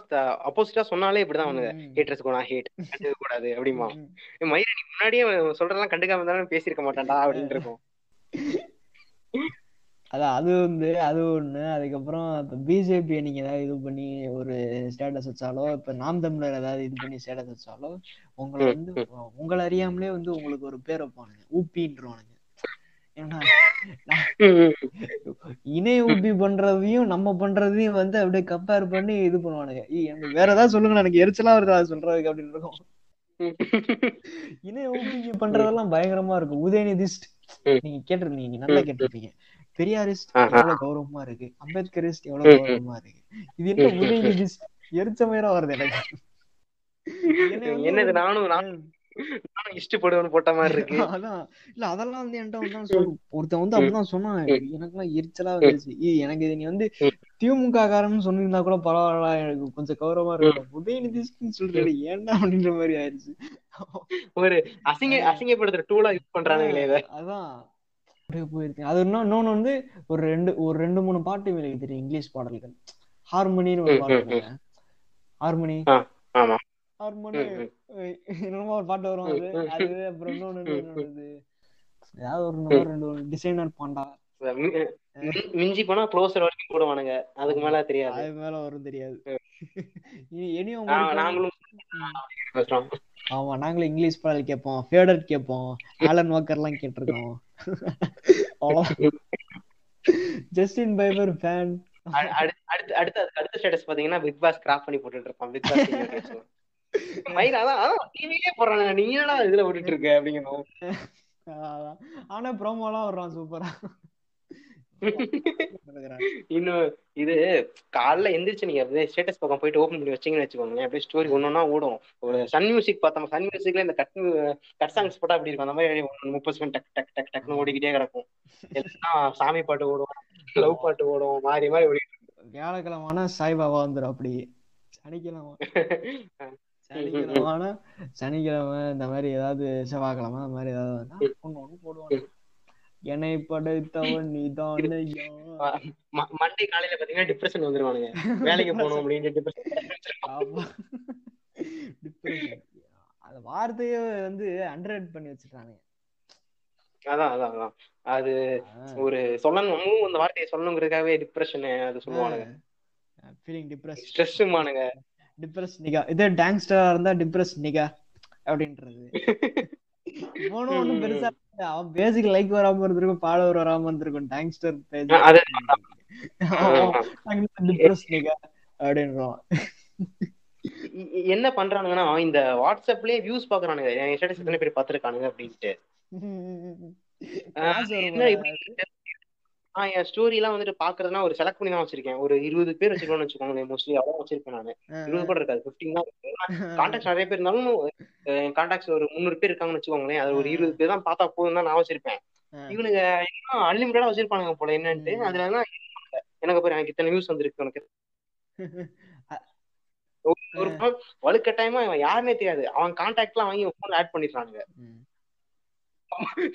அப்போசிட்டா சொன்னாலே இப்படிதான் அவனுங்க ஹேட்டர்ஸ் கூட ஹேட் கண்டுக்க கூடாது அப்படிமா மயிர நீ முன்னாடியே சொல்றதெல்லாம் கண்டுக்காம இருந்தாலும் பேசியிருக்க மாட்டான்டா அப்படின்னு இருக்கும். அதான் அது வந்து அது ஒண்ணு. அதுக்கப்புறம் இப்ப பிஜேபி நீங்க ஏதாவது இது பண்ணி ஒரு ஸ்டேட்டஸ் வச்சாலோ இப்ப நாம் தமிழர் ஏதாவது இது பண்ணி ஸ்டேட்டஸ் வச்சாலோ உங்களை வந்து உங்களை அறியாமலே வந்து உங்களுக்கு ஒரு பேர் வைப்பானுங்க. ஊப்பின்றவானுங்க. இணைய ஊப்பி பண்றதையும் நம்ம பண்றதையும் வந்து அப்படியே கம்பேர் பண்ணி இது பண்ணுவானுங்க. எனக்கு வேற ஏதாவது சொல்லுங்க எனக்கு எரிச்சலா வருது அது சொல்றதுக்கு அப்படின்னு இருக்கும். இணைய ஊப்பி பண்றதெல்லாம் பயங்கரமா இருக்கும். உதயநிதிஸ்ட் நீங்க கேட்டிருந்தீங்க நல்லா கேட்டிருப்பீங்க. பெரியாரிஸ்ட் எவ்வளவு கௌரவமா இருக்கு? அம்பேத்கரிஸ்ட் எவ்வளவு கௌரவமா இருக்கு? இது என்ன உதயநிதிஸ்ட் எரிச்சமயரா வருது எனக்கு. என்னது நானும் இஷ்டப்படுவேன்னு போட்ட மாதிரி இருக்கு. அதான். இல்ல அதெல்லாம் வந்து என்கிட்ட ஒருத்தன் வந்து அப்படிதான் சொன்னான். எனக்கு எல்லாம் எரிச்சலா வந்துச்சு. எனக்கு இது நீ வந்து திமுக காரன்னு சொன்னிருந்தா கூட பரவாயில்ல எனக்கு கொஞ்சம் கௌரவமா இருக்கும் உதயநிதிஷ்னு ஏன்டா அப்படின்ற மாதிரி ஆயிடுச்சு ஒரு அசிங்க அசிங்கப்படுத்துற டூலா யூஸ் பண்றானுங்களே இத. அதான். போயிருக்கு அது இன்னொன்னு வந்து ஒரு ரெண்டு ஒரு ரெண்டு மூணு பாட்டு எனக்கு தெரியும் இங்கிலீஷ் பாடல்கள். ஹார்மோனின்னு ஒரு பாட்டு ஹார்மோனி ஹார்மோனி என்னமோ ஒரு பாட்டு வரும் அது. அது அப்புறம் இன்னொன்னு என்னது ஏதாவது ஒரு ரெண்டு டிசைனர் பாண்டா. மிஞ்சி போனா க்ளோசர் வரைக்கும் போடுவானுங்க. அதுக்கு மேல தெரியாது. அதுக்கு மேல வரும் தெரியாது. இனியும் நாங்களும் ஆமா நாங்களும் இங்கிலீஷ் பாடல் கேட்போம் ஃபேவரட் கேட்போம் ஆலன் வாக்கர் எல்லாம் கேட்டிருக்கோம். ஜஸ்டின் பைபர் ஃபேன் அடுத்து அடுத்து அடுத்த ஸ்டேட்டஸ் பாத்தீங்கன்னா பிக் பாஸ் கிராப் பண்ணி போட்டுட்டு இருப்பான். பிக் பாஸ் டிவிலே போடுறாங்க நீ என்னடா இதுல விட்டுட்டு இருக்க அப்படிங்கணும் ஆனா ப்ரோமோ எல்லாம் வர்றான் சூப்பரா இன்னும் இது காலைல எந்திரிச்சு நீங்க அப்படியே ஸ்டேட்டஸ் பக்கம் போயிட்டு ஓபன் பண்ணி வச்சீங்கன்னு வச்சுக்கோங்க அப்படியே ஸ்டோரி ஒன்னொன்னா ஓடும். ஒரு சன் மியூசிக் பார்த்தோம். சன் மியூசிக்ல இந்த கட் கட் சாங்ஸ் போட்டா அப்படி இருக்கும். அந்த மாதிரி முப்பது செகண்ட் டக் டக் டக் டக்னு ஓடிக்கிட்டே கிடக்கும். எல்லாம் சாமி பாட்டு ஓடும் லவ் பாட்டு ஓடும் மாறி மாறி ஓடிட்டு வியாழக்கிழமான சாய்பாபா வந்துடும் அப்படி. சனிக்கிழமை. சனிக்கிழமை சனிக்கிழமை இந்த மாதிரி ஏதாவது செவ்வாய்க்கிழமை அந்த மாதிரி ஏதாவது ஒண்ணு ஒண்ணு போடுவாங்க. என்னை படைத்தவன் நீதான் மண்டே காலையில பாத்தீங்கன்னா டிப்ரெஷன் வந்துருவானுங்க. வேலைக்கு போகணும் அப்படின்னு டிப்ரெஷன் அந்த வார்த்தையே வந்து அண்டர்ரேட் பண்ணி வச்சுட்டானுங்க. அதான் அதான் அதான். அது ஒரு சொல்லணும் அந்த வார்த்தையை சொல்லணுங்கிறதுக்காகவே டிப்ரெஷன் அது சொல்லுவானுங்க. ஃபீலிங் டிப்ரெஸ் ஸ்ட்ரெஸ்ஸுமானுங்க டிப்ரெஸ் நிகா. இதே டாங்ஸ்டரா இருந்தா டிப்ரெஸ் நிகா அப்படின்றது. போனும் ஒண்ணும் பெருசா அவன் பேசிக் லைக் வராம இருந்திருக்கும் ஃபாலோவர் வராம இருந்திருக்கும் டாங்ஸ்டர் பேஜ் டிப்ரெஸ் நிகா அப்படின்றான். என்ன பண்றானுங்கன்னா இந்த வாட்ஸ்அப்லயே வியூஸ் பாக்குறானுங்க. என் ஸ்டேட்டஸ் எத்தனை பேர் பாத்துருக்கானுங்க அப்படின்ட்டு. ஆஹ் என் ஸ்டோரி எல்லாம் வந்துட்டு பாக்குறதுனா ஒரு செலக்ட் பண்ணி தான் வச்சிருக்கேன். ஒரு இருபது பேர் வச்சிருக்கோம்னு வச்சுக்கோங்க மோஸ்ட்லி அவ்வளவு வச்சிருப்பேன் நானு. இருபது கூட இருக்காது பிப்டீன் தான் கான்டாக்ட் நிறைய பேர் இருந்தாலும் என் கான்டாக்ட்ஸ் ஒரு முந்நூறு பேர் இருக்காங்கன்னு வச்சுக்கோங்களேன். அது ஒரு இருபது பேர் தான் பார்த்தா போதும் தான் நான் வச்சிருப்பேன். இவனுங்க இன்னும் அன்லிமிட்டடா வச்சிருப்பானுங்க போல என்னன்ட்டு. அதுல எனக்கு பேர் எனக்கு இத்தனை வியூஸ் வந்திருக்கு உனக்கு. ஒரு வலுக்கட்டாயமா இவன் யாருன்னே தெரியாது. அவன் கான்டாக்ட் எல்லாம் வாங்கி போன் ஆட் பண்ணிடுறானுங்க.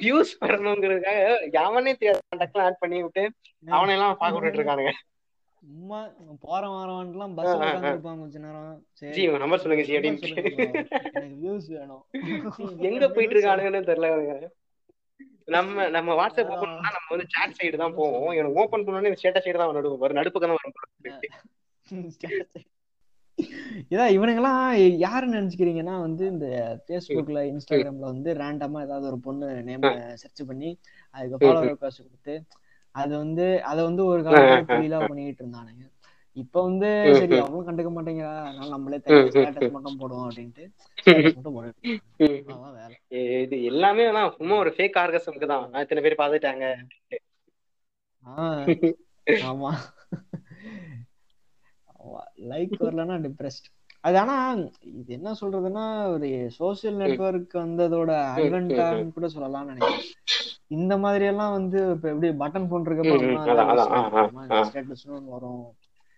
வியூஸ் வரணுங்கிறதுக்காக எவனே தெரியாது கான்டாக்ட் ஆட் பண்ணி விட்டு அவனை எல்லாம் பாக்க விட்டுட்டு இருக்கானுங்க. சும்மா போற வரவன்லாம் பஸ் உட்கார்ந்துருப்பாங்க கொஞ்ச நேரம். நம்பர் சொல்லுங்க அப்படின்னு. எனக்கு வியூஸ் வேணும். எங்க போயிட்டு இருக்கானுங்கன்னு தெரியல நம்ம நம்ம வாட்ஸ்அப் ஓபன் நம்ம வந்து சாட் சைடு தான் போவோம். எனக்கு ஓபன் பண்ணோடனே ஸ்டேட்டஸ் சைடு தான் நடுவு வரும் நடுப்புக்கு தான் வரும் இதான் இவனுங்கெல்லாம் யாருன்னு நினைச்சுக்கிறீங்கன்னா வந்து இந்த பேஸ்புக்ல இன்ஸ்டாகிராம்ல வந்து ரேண்டமா ஏதாவது ஒரு பொண்ணு நேம் சர்ச் பண்ணி அதுக்கு ஃபாலோவர் ரெக்வஸ்ட் கொடுத்து அது வந்து அத வந்து ஒரு காலத்துல தொழிலா பண்ணிட்டு இருந்தானுங்க. இப்ப வந்து சரி அவங்களும் கண்டுக்க மாட்டேங்கிறா அதனால நம்மளே ஸ்டேட்டஸ் மட்டும் போடுவோம் அப்படின்ட்டு இது எல்லாமே தான் சும்மா ஒரு ஃபேக் ஆர்கசம்க்கு தான் இத்தனை பேர் பாத்துட்டாங்க ஆமா. லைக் வரலன்னா டிப்ரெஸ்ட் அது ஆனா இது என்ன சொல்றதுன்னா ஒரு சோசியல் நெட்ஒர்க் வந்ததோட அட்வென்டான்னு கூட சொல்லலாம்னு நினைக்கிறேன். இந்த மாதிரி எல்லாம் வந்து இப்ப எப்படி பட்டன் போன் இருக்கப்ப வரும்.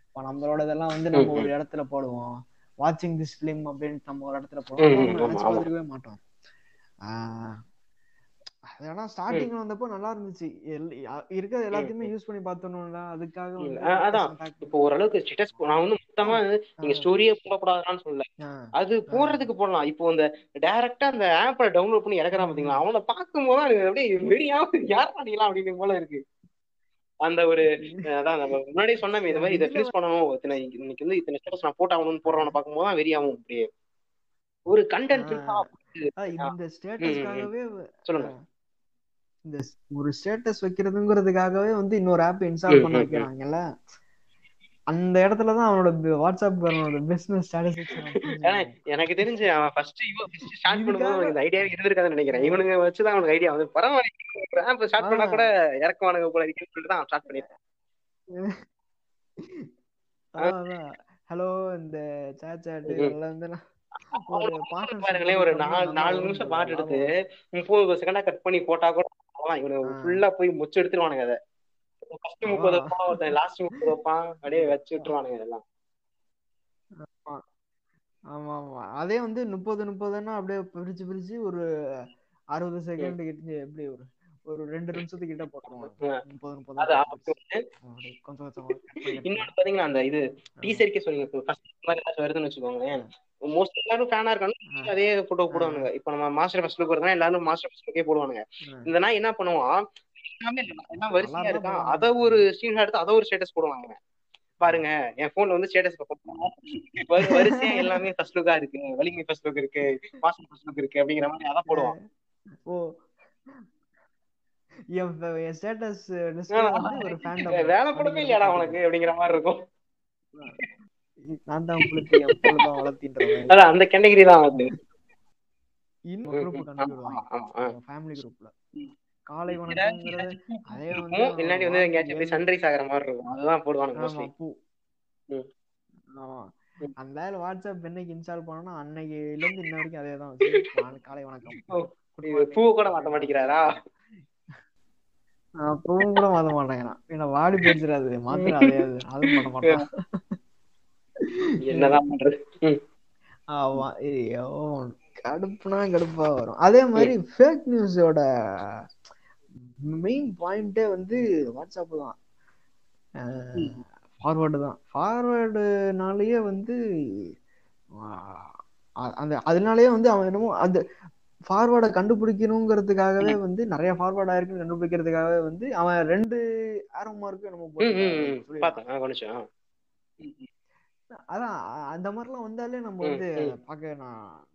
இப்ப நம்மளோட இதெல்லாம் வந்து நம்ம ஒரு இடத்துல போடுவோம். வாட்சிங் திஸ் ஃபிலிம் அப்படின்னு நம்ம ஒரு இடத்துல போறோம் ம், நம்ம ஆமா, நினைச்சு ஆமா. பார்த்துருக்கவே மாட்டோம். அது ஆனா ஸ்டார்டிங்ல வந்தப்போ நல்லா இருந்துச்சு. இருக்கிற எல்லாத்தையுமே யூஸ் பண்ணி பார்த்தோம்ல அதுக்காக அதான். இப்போ ஓரளவுக்கு ஸ்டேட்டஸ் நான் வந்து மொத்தமா நீங்க ஸ்டோரியே போடக்கூடாதான்னு சொல்லல. அது போடுறதுக்கு போடலாம். இப்போ இந்த டைரக்டா அந்த ஆப்பை டவுன்லோட் பண்ணி இறக்குறான் பாத்தீங்களா? அவனை பார்க்கும்போது எனக்கு அப்படியே வெறியா யார் பண்ணிக்கலாம் அப்படின்னு போல இருக்கு. அந்த ஒரு அதான் நம்ம முன்னாடியே சொன்னமே இந்த மாதிரி இதை ஃபினிஷ் பண்ணணும். இத்தனை இன்னைக்கு வந்து இத்தனை ஸ்டேட்டஸ் நான் போட்டாகணும்னு போடுறவனை பார்க்கும்போது தான் வெறியாகும் அப்படியே. ஒரு கண்டென்ட் இந்த ஸ்டேட்டஸ்க்காகவே சொல்லுங்க. இந்த ஒரு ஸ்டேட்டஸ் வைக்கிறதுங்கிறதுக்காகவே வந்து இன்னொரு ஆப் இன்ஸ்டால் பண்ண. வைக்கிறாங்கல்ல? அந்த இடத்துல தான் அவனோட வாட்ஸ்அப் அவனோட பிசினஸ் ஸ்டேட்டஸ் ஏன்னா எனக்கு தெரிஞ்சு அவன் ஃபர்ஸ்ட் இவன் ஃபர்ஸ்ட் ஸ்டார்ட் பண்ணும்போது இந்த ஐடியாவே இருந்திருக்காதுன்னு நினைக்கிறேன். இவனுங்க வச்சுதான் அவனுக்கு ஐடியா வந்து பரவாயில்ல ஸ்டார்ட் பண்ணா கூட இறக்குவானுங்க போல இருக்குன்னு சொல்லிட்டு தான் ஸ்டார்ட் பண்ணிருக்கேன் ஹலோ இந்த சேட் சேட். இதெல்லாம் வந்து பாருங்களேன் ஒரு நாலு நாலு நிமிஷம் பாட்டு எடுத்து. முப்பது செகண்டா கட் பண்ணி போட்டா கூட இவனுக்கு. ஃபுல்லா போய் முச்சு எடுத்துருவானுங்க அதை. ஃபர்ஸ்ட் முப்பது. வைப்பான் ஒருத்தன் லாஸ்ட் முப்பது வைப்பான் அப்படியே வச்சு விட்டுருவானுங்க எல்லாம் ஆமா. ஆமா அதே வந்து முப்பது முப்பதுன்னா அப்படியே பிரிச்சு பிரிச்சு ஒரு அறுபது செகண்ட் கிட்ட எப்படி ஒரு ஒரு ரெண்டு நிமிஷத்துக்கு கிட்ட போட்டுருவாங்க. ஆ. முப்பது முப்பது கொஞ்சம் கொஞ்சமா. இன்னொன்னு பாத்தீங்கன்னா அந்த இது டீசருக்கே சொல்லுங்க இப்போ ஃபர்ஸ்ட் மாதிரி ஏதாச்சும் வருதுன்னு வச்சுக்கோங்களேன். மோஸ்ட் எல்லாரும் ஃபேனா இருக்காங்க அதே போட்டோ போடுவானுங்க. இப்போ நம்ம மாஸ்டர் ஃபர்ஸ்ட் லுக் வருதுன்னா எல்லாரும் மாஸ்டர் ஃபர்ஸ்ட் லுக்கே போடுவானுங்க. நாய் என்ன பண்ணுவான் எல்லாமே எல்லாம் வரிசையா போடுவான். அத ஒரு ஸ்கிரீன் எடுத்து அத ஒரு ஸ்டேட்டஸ் போடுவாங்க பாருங்க என் போன்ல வந்து ஸ்டேட்டஸ் வரு வரிசையா எல்லாமே ஃபர்ஸ்ட் லுக்கா இருக்கு. வலிமை ஃபர்ஸ்ட் லுக் இருக்கு. மாஸ்டர் ஃபர்ஸ்ட் லுக் இருக்கு அப்படிங்கிற மாதிரி அதான் போடுவான். ஓ. என் ஸ்டேட்டஸ் வேலை போடவே இல்லையாடா உனக்கு அப்படிங்கிற மாதிரி இருக்கும். நான் தான் உங்களுக்கு அந்த கேட்டகரி தான் வந்து இன்னும் குரூப் ஃபேமிலி குரூப்ல காலை வணக்கம்ங்கிறது அதே வந்து இல்லாட்டி வந்து எங்கேயாச்சும் போய் சன்ரைஸ் ஆகிற மாதிரி இருக்கும். அதுதான் போடுவானுங்க ஆமா மோஸ்ட்லி பூ. ஆமா. அந்த வாட்ஸ்அப் என்னைக்கு இன்ஸ்டால் பண்ணனா அன்னைக்குல இருந்து இன்ன வரைக்கும் அதே தான். காலை வணக்கம். பூ கூட மாத்த மாட்டேங்கிறாரா? பூவும் கூட மாத்த மாட்டேங்கிறான். ஏன்னா வாடி போயிடுச்சுடாது மாத்திர அதே அது. அதுவும் பண்ண மாட்டான். என்னதான் பண்றது? ம். ஆமா ஐயோ கடுப்புனா கடுப்பா வரும். அதே மாதிரி ஃபேக் நியூஸோட மெயின் பாயிண்டே வந்து வாட்ஸ்அப் தான். ஃபார்வேர்டு தான். ஃபார்வேர்டுனாலயே வந்து அந்த அதனாலயே வந்து அவன் என்னமோ அந்த ஃபார்வேர்டை கண்டுபிடிக்கணுங்கிறதுக்காகவே வந்து நிறைய ஃபார்வேர்ட் ஆயிருக்குன்னு கண்டுபிடிக்கிறதுக்காகவே வந்து அவன் ரெண்டு ஆரோ மார்க்கு நம்ம. அதான் அந்த மாதிரிலாம் வந்தாலே நம்ம வந்து. பார்க்க நான்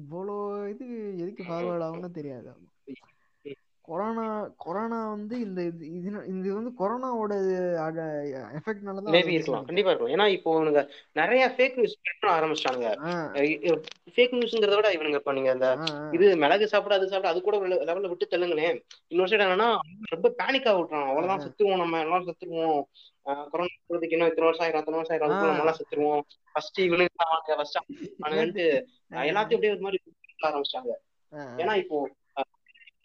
இவ்வளோ இது எதுக்கு ஃபார்வர்ட் ஆகும்னு தெரியாது. கொரோனா கொரோனா வந்து இந்த இது வந்து கொரோனாவோட எஃபெக்ட்னால தான் மேபி இருக்கலாம். கண்டிப்பா இருக்கும் ஏன்னா இப்போ இவனுங்க நிறைய ஃபேக் நியூஸ் பண்ண ஆரம்பிச்சிட்டானுங்க. ஃபேக் நியூஸ்ங்கிறத விட இவனுங்க இப்ப நீங்க அந்த இது மிளகு சாப்பிட அது சாப்பிட அது கூட லெவல்ல விட்டு தள்ளுங்களேன் இன்னொரு சைடு என்னன்னா ரொம்ப பேனிக்கா விட்டுறான் அவ்வளவுதான் செத்துருவோம் நம்ம எல்லாம் செத்துருவோம். கொரோனா போறதுக்கு இன்னும் இத்தனை வருஷம் ஆயிரம் அத்தனை வருஷம் ஆயிரம் நம்ம எல்லாம் செத்துருவோம். ஃபர்ஸ்ட் இவனுக்கு வாங்க ஃபர்ஸ்ட் அவனுக்கு எல்லாத்தையும் அப்படியே ஒரு மாதிரி ஆரம்பிச்சிட்டாங்க. ஏன்னா இப்போ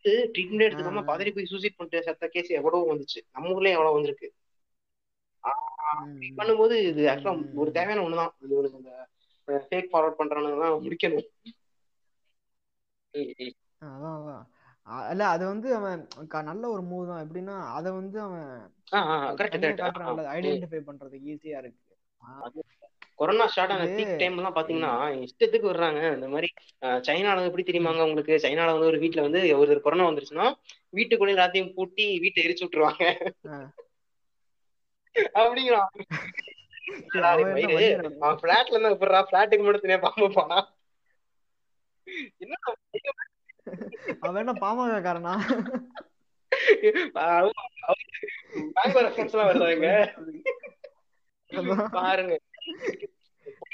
ட்ரீட்மெண்ட் எடுத்துக்காம பதறி போய் சூசைட் பண்ணிட்டு செத்த கேஸ் எவ்வளவு வந்துச்சு. நம்ம ஊர்லயே எவ்வளவு வந்திருக்கு. பண்ணும்போது இது ஆக்சுவலா ஒரு தேவையான ஒண்ணுதான். இது இவனுக்கு இந்த ஃபேக் ஃபார்வர்ட் பண்றவனுங்க முடிக்கணும். அதான் அதான். இல்ல அது வந்து அவன் நல்ல ஒரு மூவ் தான். எப்படின்னா அத வந்து அவன். ஐடென்டிஃபை பண்றதுக்கு ஈஸியா இருக்கு. கொரோனா ஸ்டார்ட் ஆன பீக் டைம் எல்லாம் பாத்தீங்கன்னா இஷ்டத்துக்கு வர்றாங்க இந்த மாதிரி சைனால எப்படி தெரியுமாங்க உங்களுக்கு? சைனால வந்து ஒரு வீட்ல வந்து ஒரு கொரோனா வந்துருச்சுன்னா வீட்டுக்குள்ள எல்லாத்தையும் பூட்டி வீட்டை எரிச்சு விட்டுருவாங்க. அப்படிங்கிறான் பிளாட்ல இருந்து விடுறா பிளாட்டுக்கு மட்டும் தனியா பாம்பு போனா. என்ன அவன் என்ன பாருங்க.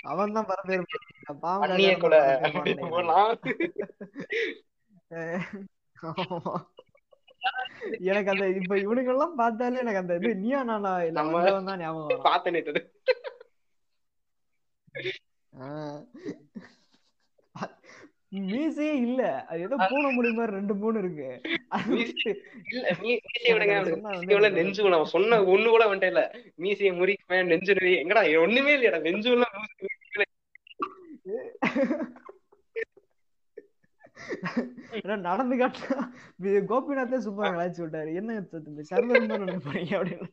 அவன் தான் பரபேர் அண்ணிய கூட. எனக்கு அந்த இப்ப இவனுங்க எல்லாம் பார்த்தாலே எனக்கு அந்த இது நீயா நானா நம்ம- ஞாபகம் பார்த்தேன். மீசையே இல்ல. அது ஏதோ பூனை முடி மாதிரி ரெண்டு மூணு இருக்கு. இல்ல மீசையை விடுங்க. நெஞ்சு அவன் சொன்ன ஒண்ணு கூட வந்துட்டே இல்ல. மீசையை முறிக்குவேன் நெஞ்சு எங்கடா ஒண்ணுமே இல்லையடா. நெஞ்சு எல்லாம் நடந்து காட்டா கோபிநாத்தே சூப்பரா கலாய்ச்சி விட்டாரு. என்ன சர்வர் மாதிரி போறீங்க அப்படின்னு.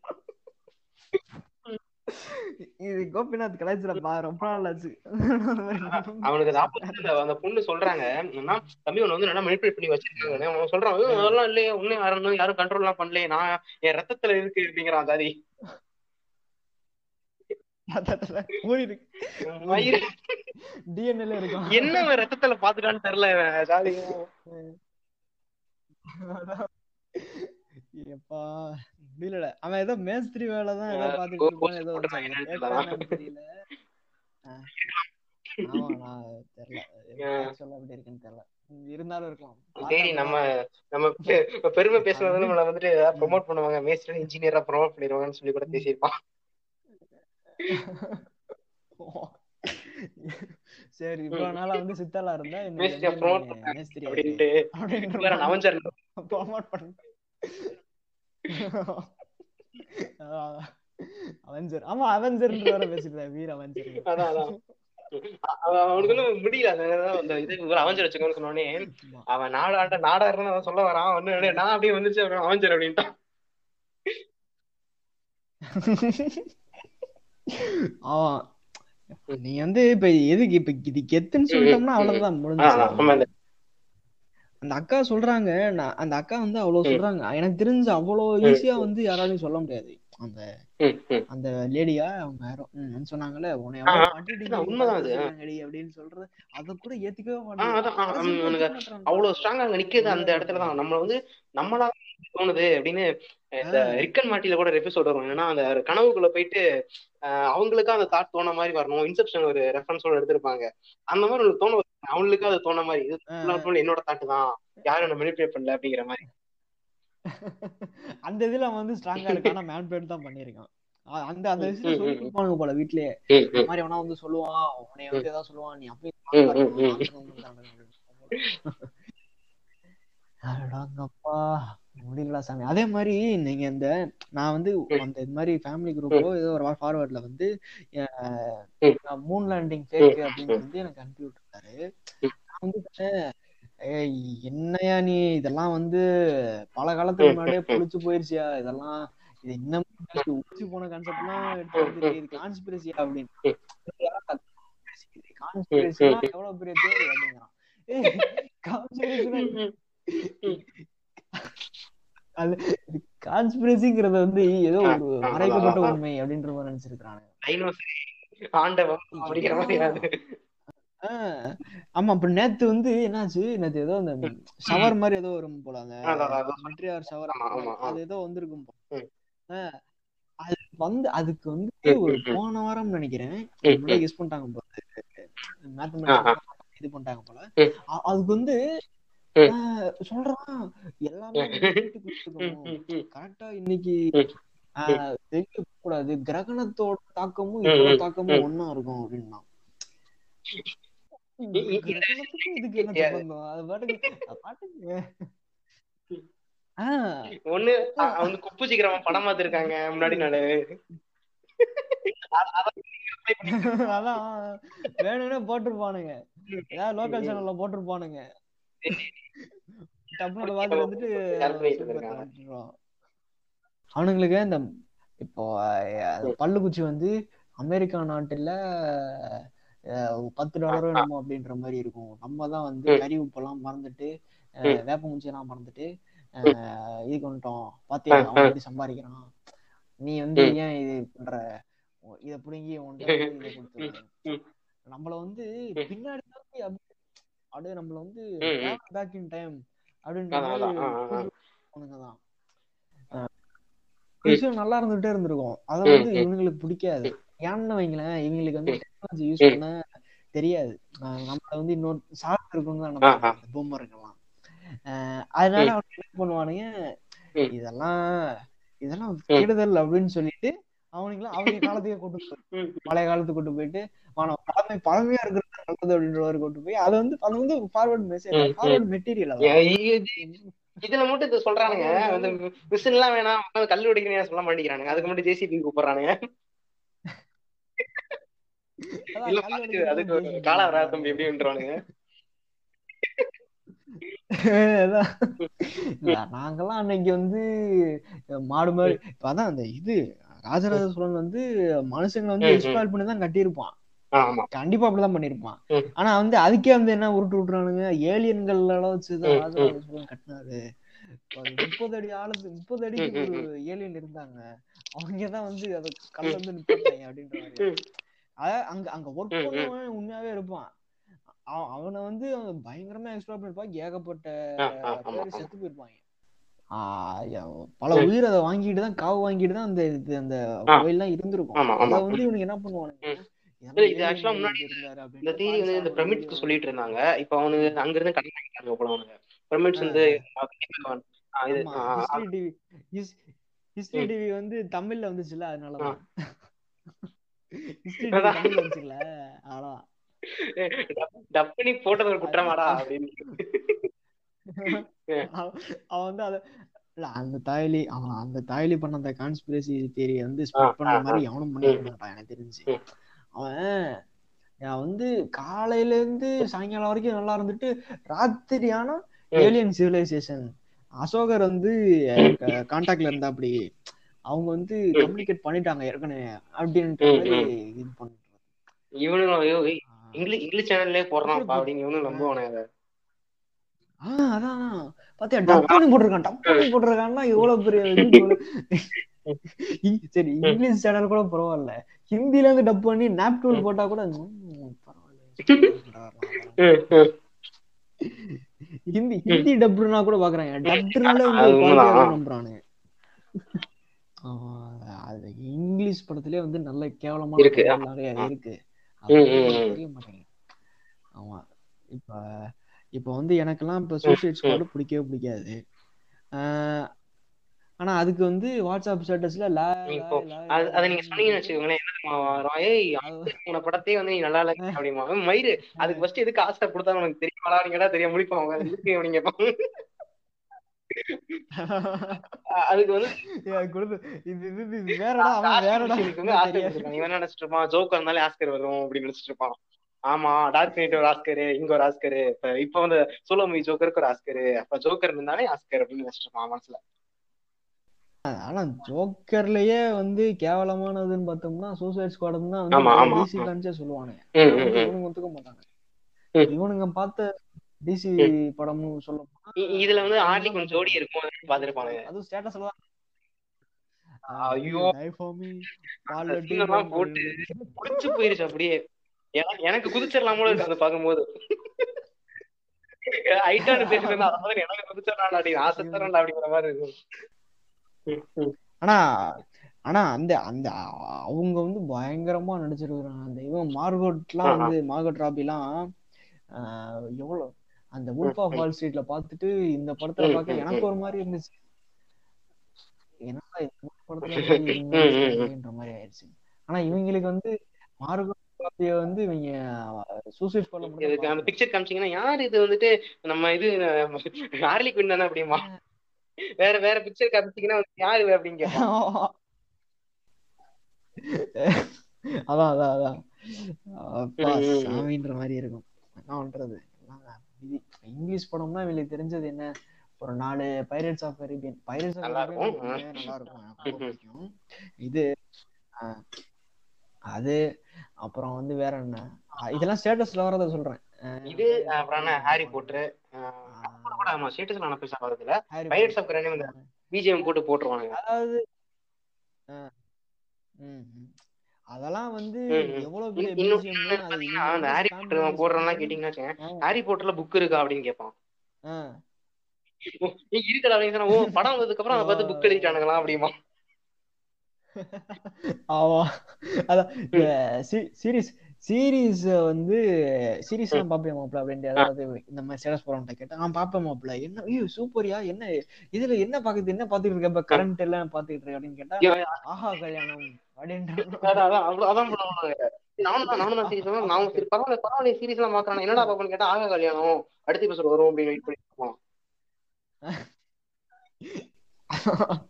இது கோபிநாத் கலாய்ச்சிடப்பா ரொம்ப நாள் ஆச்சு அவனுக்கு அது அந்த பொண்ணு சொல்றாங்க என்னன்னா தம்பி உன்னை வந்து நல்லா மெனிபுலேட் பண்ணி வச்சிருக்காங்க அவன் சொல்றான் "ஐயோ, அதெல்லாம் இல்லையே ஒண்ணும் யாரும் யாரும் கண்ட்ரோல் எல்லாம் பண்ணலையே நான் என் ரத்தத்துல இருக்கு அப்படிங்கிறான் தாதி. என்ன ரத்தத்துல பாத்துட்டான்னு தெரியல. ஜாலி. முடியல அவன் ஏதோ மேஸ்திரி வேலை தான் ஏதோ பாத்துட்டு இருப்பான் ஏதோ தெரியல. சரி நம்ம நம்ம பெருமை பேசுனது நம்மள வந்துட்டு ப்ரொமோட் பண்ணுவாங்க. மேஸ்டர் இன்ஜினியரா ப்ரொமோட் பண்ணிடுவாங்கன்னு சொல்லி கூட பேசியிருப்பான். சரி இவ்வளவு நாளா வந்து சித்தாலா இருந்தா? ப்ரொமோட் மேஸ்திரி மாதிரி அவஞ்சர் ப்ரோமோட் பண்ண அவெஞ்சர். ஆமா அவெஞ்சர்ன்ற வேற பேசிட்டு வீர் அவெஞ்சர். அதான் முடியல. அந்த இது ஒரு அவஞ்சர் வச்சுக்கோன்னு சொன்னோடனே அவன் நாடாண்ட நாடாருன்னு சொல்ல வரான். ஒண்ணு நான் அப்படியே வந்துச்சு அவஞ்சர் அப்படின்ட்டான். அவன் நீ வந்து இப்ப எதுக்கு இப்ப இது கெத்துன்னு சொல்லிட்டோம்னா அவ்வளவுதான் ஆமா இந்த அந்த அக்கா சொல்றாங்க நான் அந்த அக்கா வந்து அவ்வளவு சொல்றாங்க. எனக்கு தெரிஞ்சு அவ்வளவு ஈஸியா வந்து யாராலையும் சொல்ல முடியாது. அந்த. அந்த லேடியா அவங்க யாரோ ம், வந்து சொன்னாங்கல்ல உன்னை அப்படின்னு சொல்றது அத கூட ஏத்துக்கவே ஒத்துக்க அவ்வளவு ஸ்ட்ராங்கா அங்க நிக்கிறது அந்த சொல்லவே இடத்துல தான். மாட்டேங்கிறான் நம்மள வந்து நம்மளா தோணுது அப்படின்னு இந்த ரிக்கன் மாட்டில கூட எபிசோட் வரும். என்னன்னா அந்த கனவுக்குள்ள போயிட்டு அவங்களுக்கா அந்த தாட் தோண மாதிரி வரணும். இன்செப்ஷன் ஒரு ரெஃபரன்ஸோட எடுத்திருப்பாங்க. அந்த மாதிரி உங்களுக்கு தோண அவங்களுக்கு அது தோண மாதிரி இது என்னோட தாட்டு தான். யாரும் என்ன மெனிபுலேட் பண்ணல அப்படிங்கிற மாதிரி அந்த இதுல அவன் வந்து ஸ்ட்ராங்கா இருக்கானா மேன் பேட் தான் பண்ணிருக்கான் அந்த அந்த ம், விஷயத்த ம், சொல்லி ம், ம். கொடுப்பானுங்க போல வீட்லயே. இந்த மாதிரி அவனா வந்து சொல்லுவான் உன்னைய ம், வந்து ஏதாவது சொல்லுவான் நீ அப்படியே ம், ஸ்ட்ராங்கா ம், இருக்கணும் ம், நான் தான் உனக்கு தண்டனை அடங்கப்பா. முடியல சாமி. அதே மாதிரி நீங்க இந்த நான் வந்து அந்த இது மாதிரி ஃபேமிலி குரூப்போ ஏதோ ஒரு ஃபார்வர்ட்ல வந்து மூன் லேண்டிங் ஃபேக் அப்படின்னு வந்து எனக்கு அனுப்பி விட்டுருக்காரு ம், நான் வந்து சொன்னேன், ஏய் என்னையா நீ இதெல்லாம் வந்து பல காலத்துக்கு முன்னாடியே புளிச்சு போயிருச்சியா? இதெல்லாம் இது இன்னும் உச்சி போன கான்செப்ட்லாம் எடுத்து வந்துட்டு இது கான்ஸ்பிரசியா அப்படின்னு. கான்ஸ்பிரசினா எவ்வளவு பெரிய தேவை அப்படிங்கிறான். அது கான்ஸ்பிரசிங்கிறத வந்து ஏதோ ஒரு மறைக்கப்பட்ட. உண்மை அப்படின்ற மாதிரி நினைச்சிருக்காங்க டைனோசரி ஆண்டவன் அப்படிங்கிற மாதிரி ஆமா அப்ப நேத்து வந்து என்னாச்சு? நேத்து ஏதோ அந்த ஷவர் மாதிரி ஏதோ வரும் போல அந்த. Meteor shower. அது ஏதோ வந்திருக்கும் அது வந்து அதுக்கு வந்து ஒரு. போன வாரம் நினைக்கிறேன். யூஸ் பண்ணிட்டாங்க போல. மேத்தமெட்டிக்ஸ் இது பண்ணிட்டாங்க போல. அதுக்கு வந்து சொல்றான். எல்லாமே கரெக்டா இன்னைக்கு வெளிய கூடாது. கிரகணத்தோட தாக்கமும் இதோட தாக்கமும். ஒண்ணா இருக்கும் அப்படின்னா. ஒண்ணு அ- அவன் வந்து குப்பு சீக்கிரமா படம் பார்த்திருக்காங்க முன்னாடி நாளு. அதான் வேணும்னே போட்டிருப்பானுங்க. ஏதாவது லோக்கல் சேனல்ல போட்டிருப்பானுங்க. டப்புனோட வாட்ச் வந்துட்டு. அவனுங்களுக்கு இந்த இப்போ பல்லுக்குச்சி வந்து அமெரிக்கா நாட்டுல பத்து டாலரோ என்னமோ அப்படின்ற மாதிரி இருக்கும் நம்ம தான் வந்து. கறி உப்பெல்லாம் மறந்துட்டு அஹ், ம். வேப்பங்குச்சி எல்லாம் மறந்துட்டு இது கொண்டுட்டோம் பாத்தியா அவன். எப்படி சம்பாதிக்கிறான் நீ வந்து. ஏன் இது பண்ற இத புடுங்கி. நம்மள வந்து. பின்னாடி அப்படியே நம்மள வந்து. பேக் இன் டைம் அப்படின்ற. அவனுங்கதான் விஷயம் நல்லா இருந்துகிட்டே இருந்திருக்கும் அத வந்து. இவங்களுக்கு பிடிக்காது ஏன்னு வைங்களேன் இவங்களுக்கு வந்து. Technology use. பண்ண தெரியாது ஆஹ் நம்மள வந்து இன்னொரு சார்ட் இருக்குன்னு தான். நம்ம பூமருங்கெல்லாம் அதனால ம். அவங்க என்ன பண்ணுவானுங்க. இதெல்லாம் இதெல்லாம். கெடுதல் அப்படின்னு சொல்லிட்டு அவனுங்கள அவங்க காலத்துக்கே கொண்டு போய். பழைய காலத்துக்கு கொண்டு போயிட்டு ஆனா பழமை பழமையா இருக்கிறது நல்லது அப்படின்ற மாதிரி கொண்டு போய் அதை வந்து அது வந்து ஃபார்வர்ட் மெசேஜ். ஃபார்வர்ட் மெட்டீரியல் இதுல மட்டும் இது சொல்றானுங்க வந்து மிஷின் எல்லாம் வேணாம் கல்லு உடைக்கிறீங்க சொல்ல மாட்டேங்கிறானுங்க அதுக்கு மட்டும் ஜேசிபி கூப்பிடுறானுங்க அதுக்கு கால வரா தம்பி நாங்கெல்லாம் அன்னைக்கு வந்து மாடு மாதிரி இப்ப அதான் அந்த இது ராஜராஜ சோழன் வந்து மனுஷங்களை வந்து. எக்ஸ்பாயில் பண்ணி தான் கட்டியிருப்பான். கண்டிப்பா அப்படிதான் பண்ணிருப்பான். ஆனா வந்து அதுக்கே வந்து என்ன உருட்டு விட்டுறானுங்க? ஏலியன்கள் எல்லாம் வச்சுதான் ராஜராஜ சோழன் கட்டினாரு. முப்பது அடி ஆழத்து முப்பது அடிக்கு ஒரு ஏலியன் இருந்தாங்க. அவங்கதான் வந்து அதை கல்ல வந்து நிப்பாட்டாங்க அப்படின்ற மாதிரி. அதாவது அங்க அங்க ஒர்க். பண்ணவன் உண்மையாவே இருப்பான் அவ- அவனை வந்து அவன் பயங்கரமா எக்ஸ்ப்ளோர் பண்ணிருப்பான் ஏகப்பட்ட பேர். செத்து போயிருப்பாங்க பல. உயிர் அதை வாங்கிட்டு தான் காவு வாங்கிட்டு தான் அந்த அந்த. கோயில்லாம் இருந்திருக்கும் அத. வந்து இவனுக்கு என்ன பண்ணுவானுங்க இது முன்னாடி இந்த வந்து இந்த பிரமிட்ஸ்க்கு வந்து சொல்லிட்டு இருந்தாங்க இப்ப அவனுக்கு அங்க இருந்து கடன் வாங்கிட்டாங்க போல அவனுங்க பிரமிட்ஸ் வந்து ஹிஸ்டரி டிவி வந்து தமிழ்ல வந்துச்சுல. அதனாலதான் போட்டது ஒரு குற்றமாடா அவன் வந்து அத அந்த தாயலி அவன் அந்த தாயலி பண்ண அந்த கான்ஸ்பிரசி தியரி வந்து ஸ்ப்ரெட் பண்ண ஆ, மாதிரி ஆ. அவனும். பண்ணிருக்க மாட்டான் எனக்கு தெரிஞ்சு. அவன் நான் வந்து காலையில இருந்து சாயங்காலம் வரைக்கும் நல்லா இருந்துட்டு ராத்திரி ஆனா. ஏலியன் சிவிலைசேஷன் அசோகர் வந்து கான்டாக்ட்ல இருந்தா அப்படி அவங்க வந்து. கம்யூனிகேட் பண்ணிட்டாங்க ஏற்கனவே அப்படின்ற மாதிரி. இது பண்றது. இவனுங்க இங்கிலீஷ் இங்கிலீஷ் சேனல்லே அப்புறம் அப்படின்னு இவனும் நம்புவானுங்க அதை. ஆஹ் அதான் பாத்தியா டப் பண்ணி போட்டிருக்கான் டப் பண்ணி போட்டிருக்கான்னா எவ்வளவு பெரிய சரி இங்கிலீஷ் சேனல் கூட பரவாயில்ல. ஹிந்தில இருந்து டப் பண்ணி நாப்டூல் போட்டா கூட பரவாயில்ல. ஹிந்தி ஹிந்தி டப்னா கூட பாக்குறாங்க. டப்னாலே வந்து அது அது இங்கிலீஷ் படத்திலே வந்து நல்ல கேவலமான இருக்கு. நிறைய. இருக்கு. தெரிய மாட்டேங்குது. ஆமா. இப்ப இப்ப வந்து எனக்கெல்லாம் இப்ப சூசைட் ஸ்குவாடு பிடிக்கவே பிடிக்காது. ஆனா அதுக்கு வந்து வாட்ஸ்அப் ஸ்டேட்டஸ்ல லா அது நீங்க சொன்னீங்கன்னு வச்சுக்கோங்களேன். தெரியுமா? அது- உன படத்தையே வந்து நீ நல்லா இல்ல அப்படிமா மயிறு அதுக்கு ஃபர்ஸ்ட் எதுக்கு ஆசை கொடுத்தாங்க உனக்கு தெரியுமாடா? நீங்க கேட்டா தெரிய முடிப்பாங்க. அவங்க இருக்கு அப்படிங்க அதுக்கு வந்து இது இது இது வேறடா அவன் வேறடா. ஆஸ்கர் வந்து ஆஸ்கர் கொடுத்துருக்காங்க இவன் என்ன நினைச்சிட்டு இருப்பான்? ஜோக்கர் இருந்தாலே ஆஸ்கர் வரும் அப்படின்னு நினைச்சிட்டு இருப்பான். ஆமா டார்க் நைட் ஒரு ஆஸ்கரு இங்க ஒரு ஆஸ்கரு. இப்ப இப்ப வந்து சோலோ மூவி ஜோக்கருக்கு ஒரு ஆஸ்கரு. அப்ப ஜோக்கர் இருந்தாலே ஆஸ்கர் அப்படின்னு நினைச்சிட்டு இருப்பான் மனசுல. ஆனா ஜோக்கர்லயே வந்து கேவலமானதுன்னு பார்த்தோம்னா சூசைட் ஸ்குவாட் தான் வந்து சொல்லுவானுங்க ஒத்துக்க மாட்டாங்க. இவனுங்க பார்த்த டிசி படமும் சொல்ல இதுல வந்து ஆர்லி கொஞ்சம் ஜோடி இருக்கும் பாத்துருப்பானுங்க அதுவும் ஸ்டேட்டஸ்ல தான் ஐயோ. போட்டு. புடிச்சு போயிருச்சு அப்படியே எனக்கு குதிச்சிடலாம் போல இருக்கு அதை பார்க்கும்போது ஐட்டான பேசிட்டு இருந்தா அதை மாதிரி எனக்கு குதிச்சிடலாம் அப்படி ஆசைத்தரலாம் அப்படிங்கிற மாதிரி இருக்கும். ஆனா ஆனா அந்த அந்த அவங்க வந்து பயங்கரமா நடிச்சிருக்காங்க அந்த இவன் மார்கோட்லாம். வந்து மார்கோட் ராபிலாம் எவ்வளவு அந்த உல்ஃப் ஆஃப் வால் ஸ்ட்ரீட்ல பார்த்துட்டு இந்த படத்துல பார்க்க எனக்கு. ஒரு மாதிரி இருந்துச்சு இந்த படத்துல மாதிரி ஆயிடுச்சு ஆனா இவங்களுக்கு வந்து மார்கோட் ராபிய வந்து இவங்க சூசைட் இதுக்கு தான் அந்த. பிக்சர் காமிச்சீங்கன்னா யார் இது வந்துட்டு நம்ம இது ஹார்லி குயின் தானே அப்படிமா வேற வேற பிக்சர் காமிச்சீங்கன்னா வந்து யாரு கேட்பான் அதான் அதான் அதான். சாமின்ற மாதிரி இருக்கும் என்ன பண்றது. இங்கிலீஷ் படம்னா இவங்களுக்கு தெரிஞ்சது என்ன? ஒரு நாலு pirates of Caribbean pirates of நல்லா கரீபியன் இருக்கும். நல்லா. பிடிக்கும். இது அது அப்புறம் வந்து வேற என்ன? இதெல்லாம் ஸ்டேட்டஸ்ல வரத சொல்றேன். இது அப்புறம் என்ன? ஹாரி போட்டர் கூட ஆமா ஸ்டேட்டஸ்ல நான் பெருசா வரதுல பைரட்ஸ். ஆஃப் இந்த பிஜிஎம் போட்டு போட்டுருவானுங்க. அதாவது. அதெல்லாம் வந்து. எவ்வளவு பெரிய அந்த ஹாரி போட்டர் பண்ணி- கேட்டீங்கன்னா ஹாரி போட்டர்ல புக் இருக்கா அப்படின்னு கேட்பான். இருக்குடா அப்படின்னு சொன்னா, ஓ படம் வந்ததுக்கு அப்புறம் அதை பார்த்து புக் எழுதிட்டானுங்களா அப்படிமா. ஆமா. அதான் இந்த சீரிஸ் சீரீஸ் வந்து சீரீஸ் பாப்பேன் மாப்ள அப்படின்ட்டு ஏதாவது இந்த மாதிரி ஸ்டேட்டஸ் போறவன்ட்ட கேட்டா நான் பாப்பேன் மாப்ள என்ன ஐயோ சூப்பரியா என்ன இதுல என்ன பாக்குது என்ன பாத்துட்டு இருக்க இப்ப கரண்ட் எல்லாம் பாத்துட்டு இருக்க அப்படின்னு கேட்டா ஆஹா கல்யாணம். என்னடா பாப்பேன்னு கேட்டா ஆக கல்யாணம். அடுத்த எபிசோட் வரும் அப்படின்னு வெயிட் பண்ணி இருப்போம்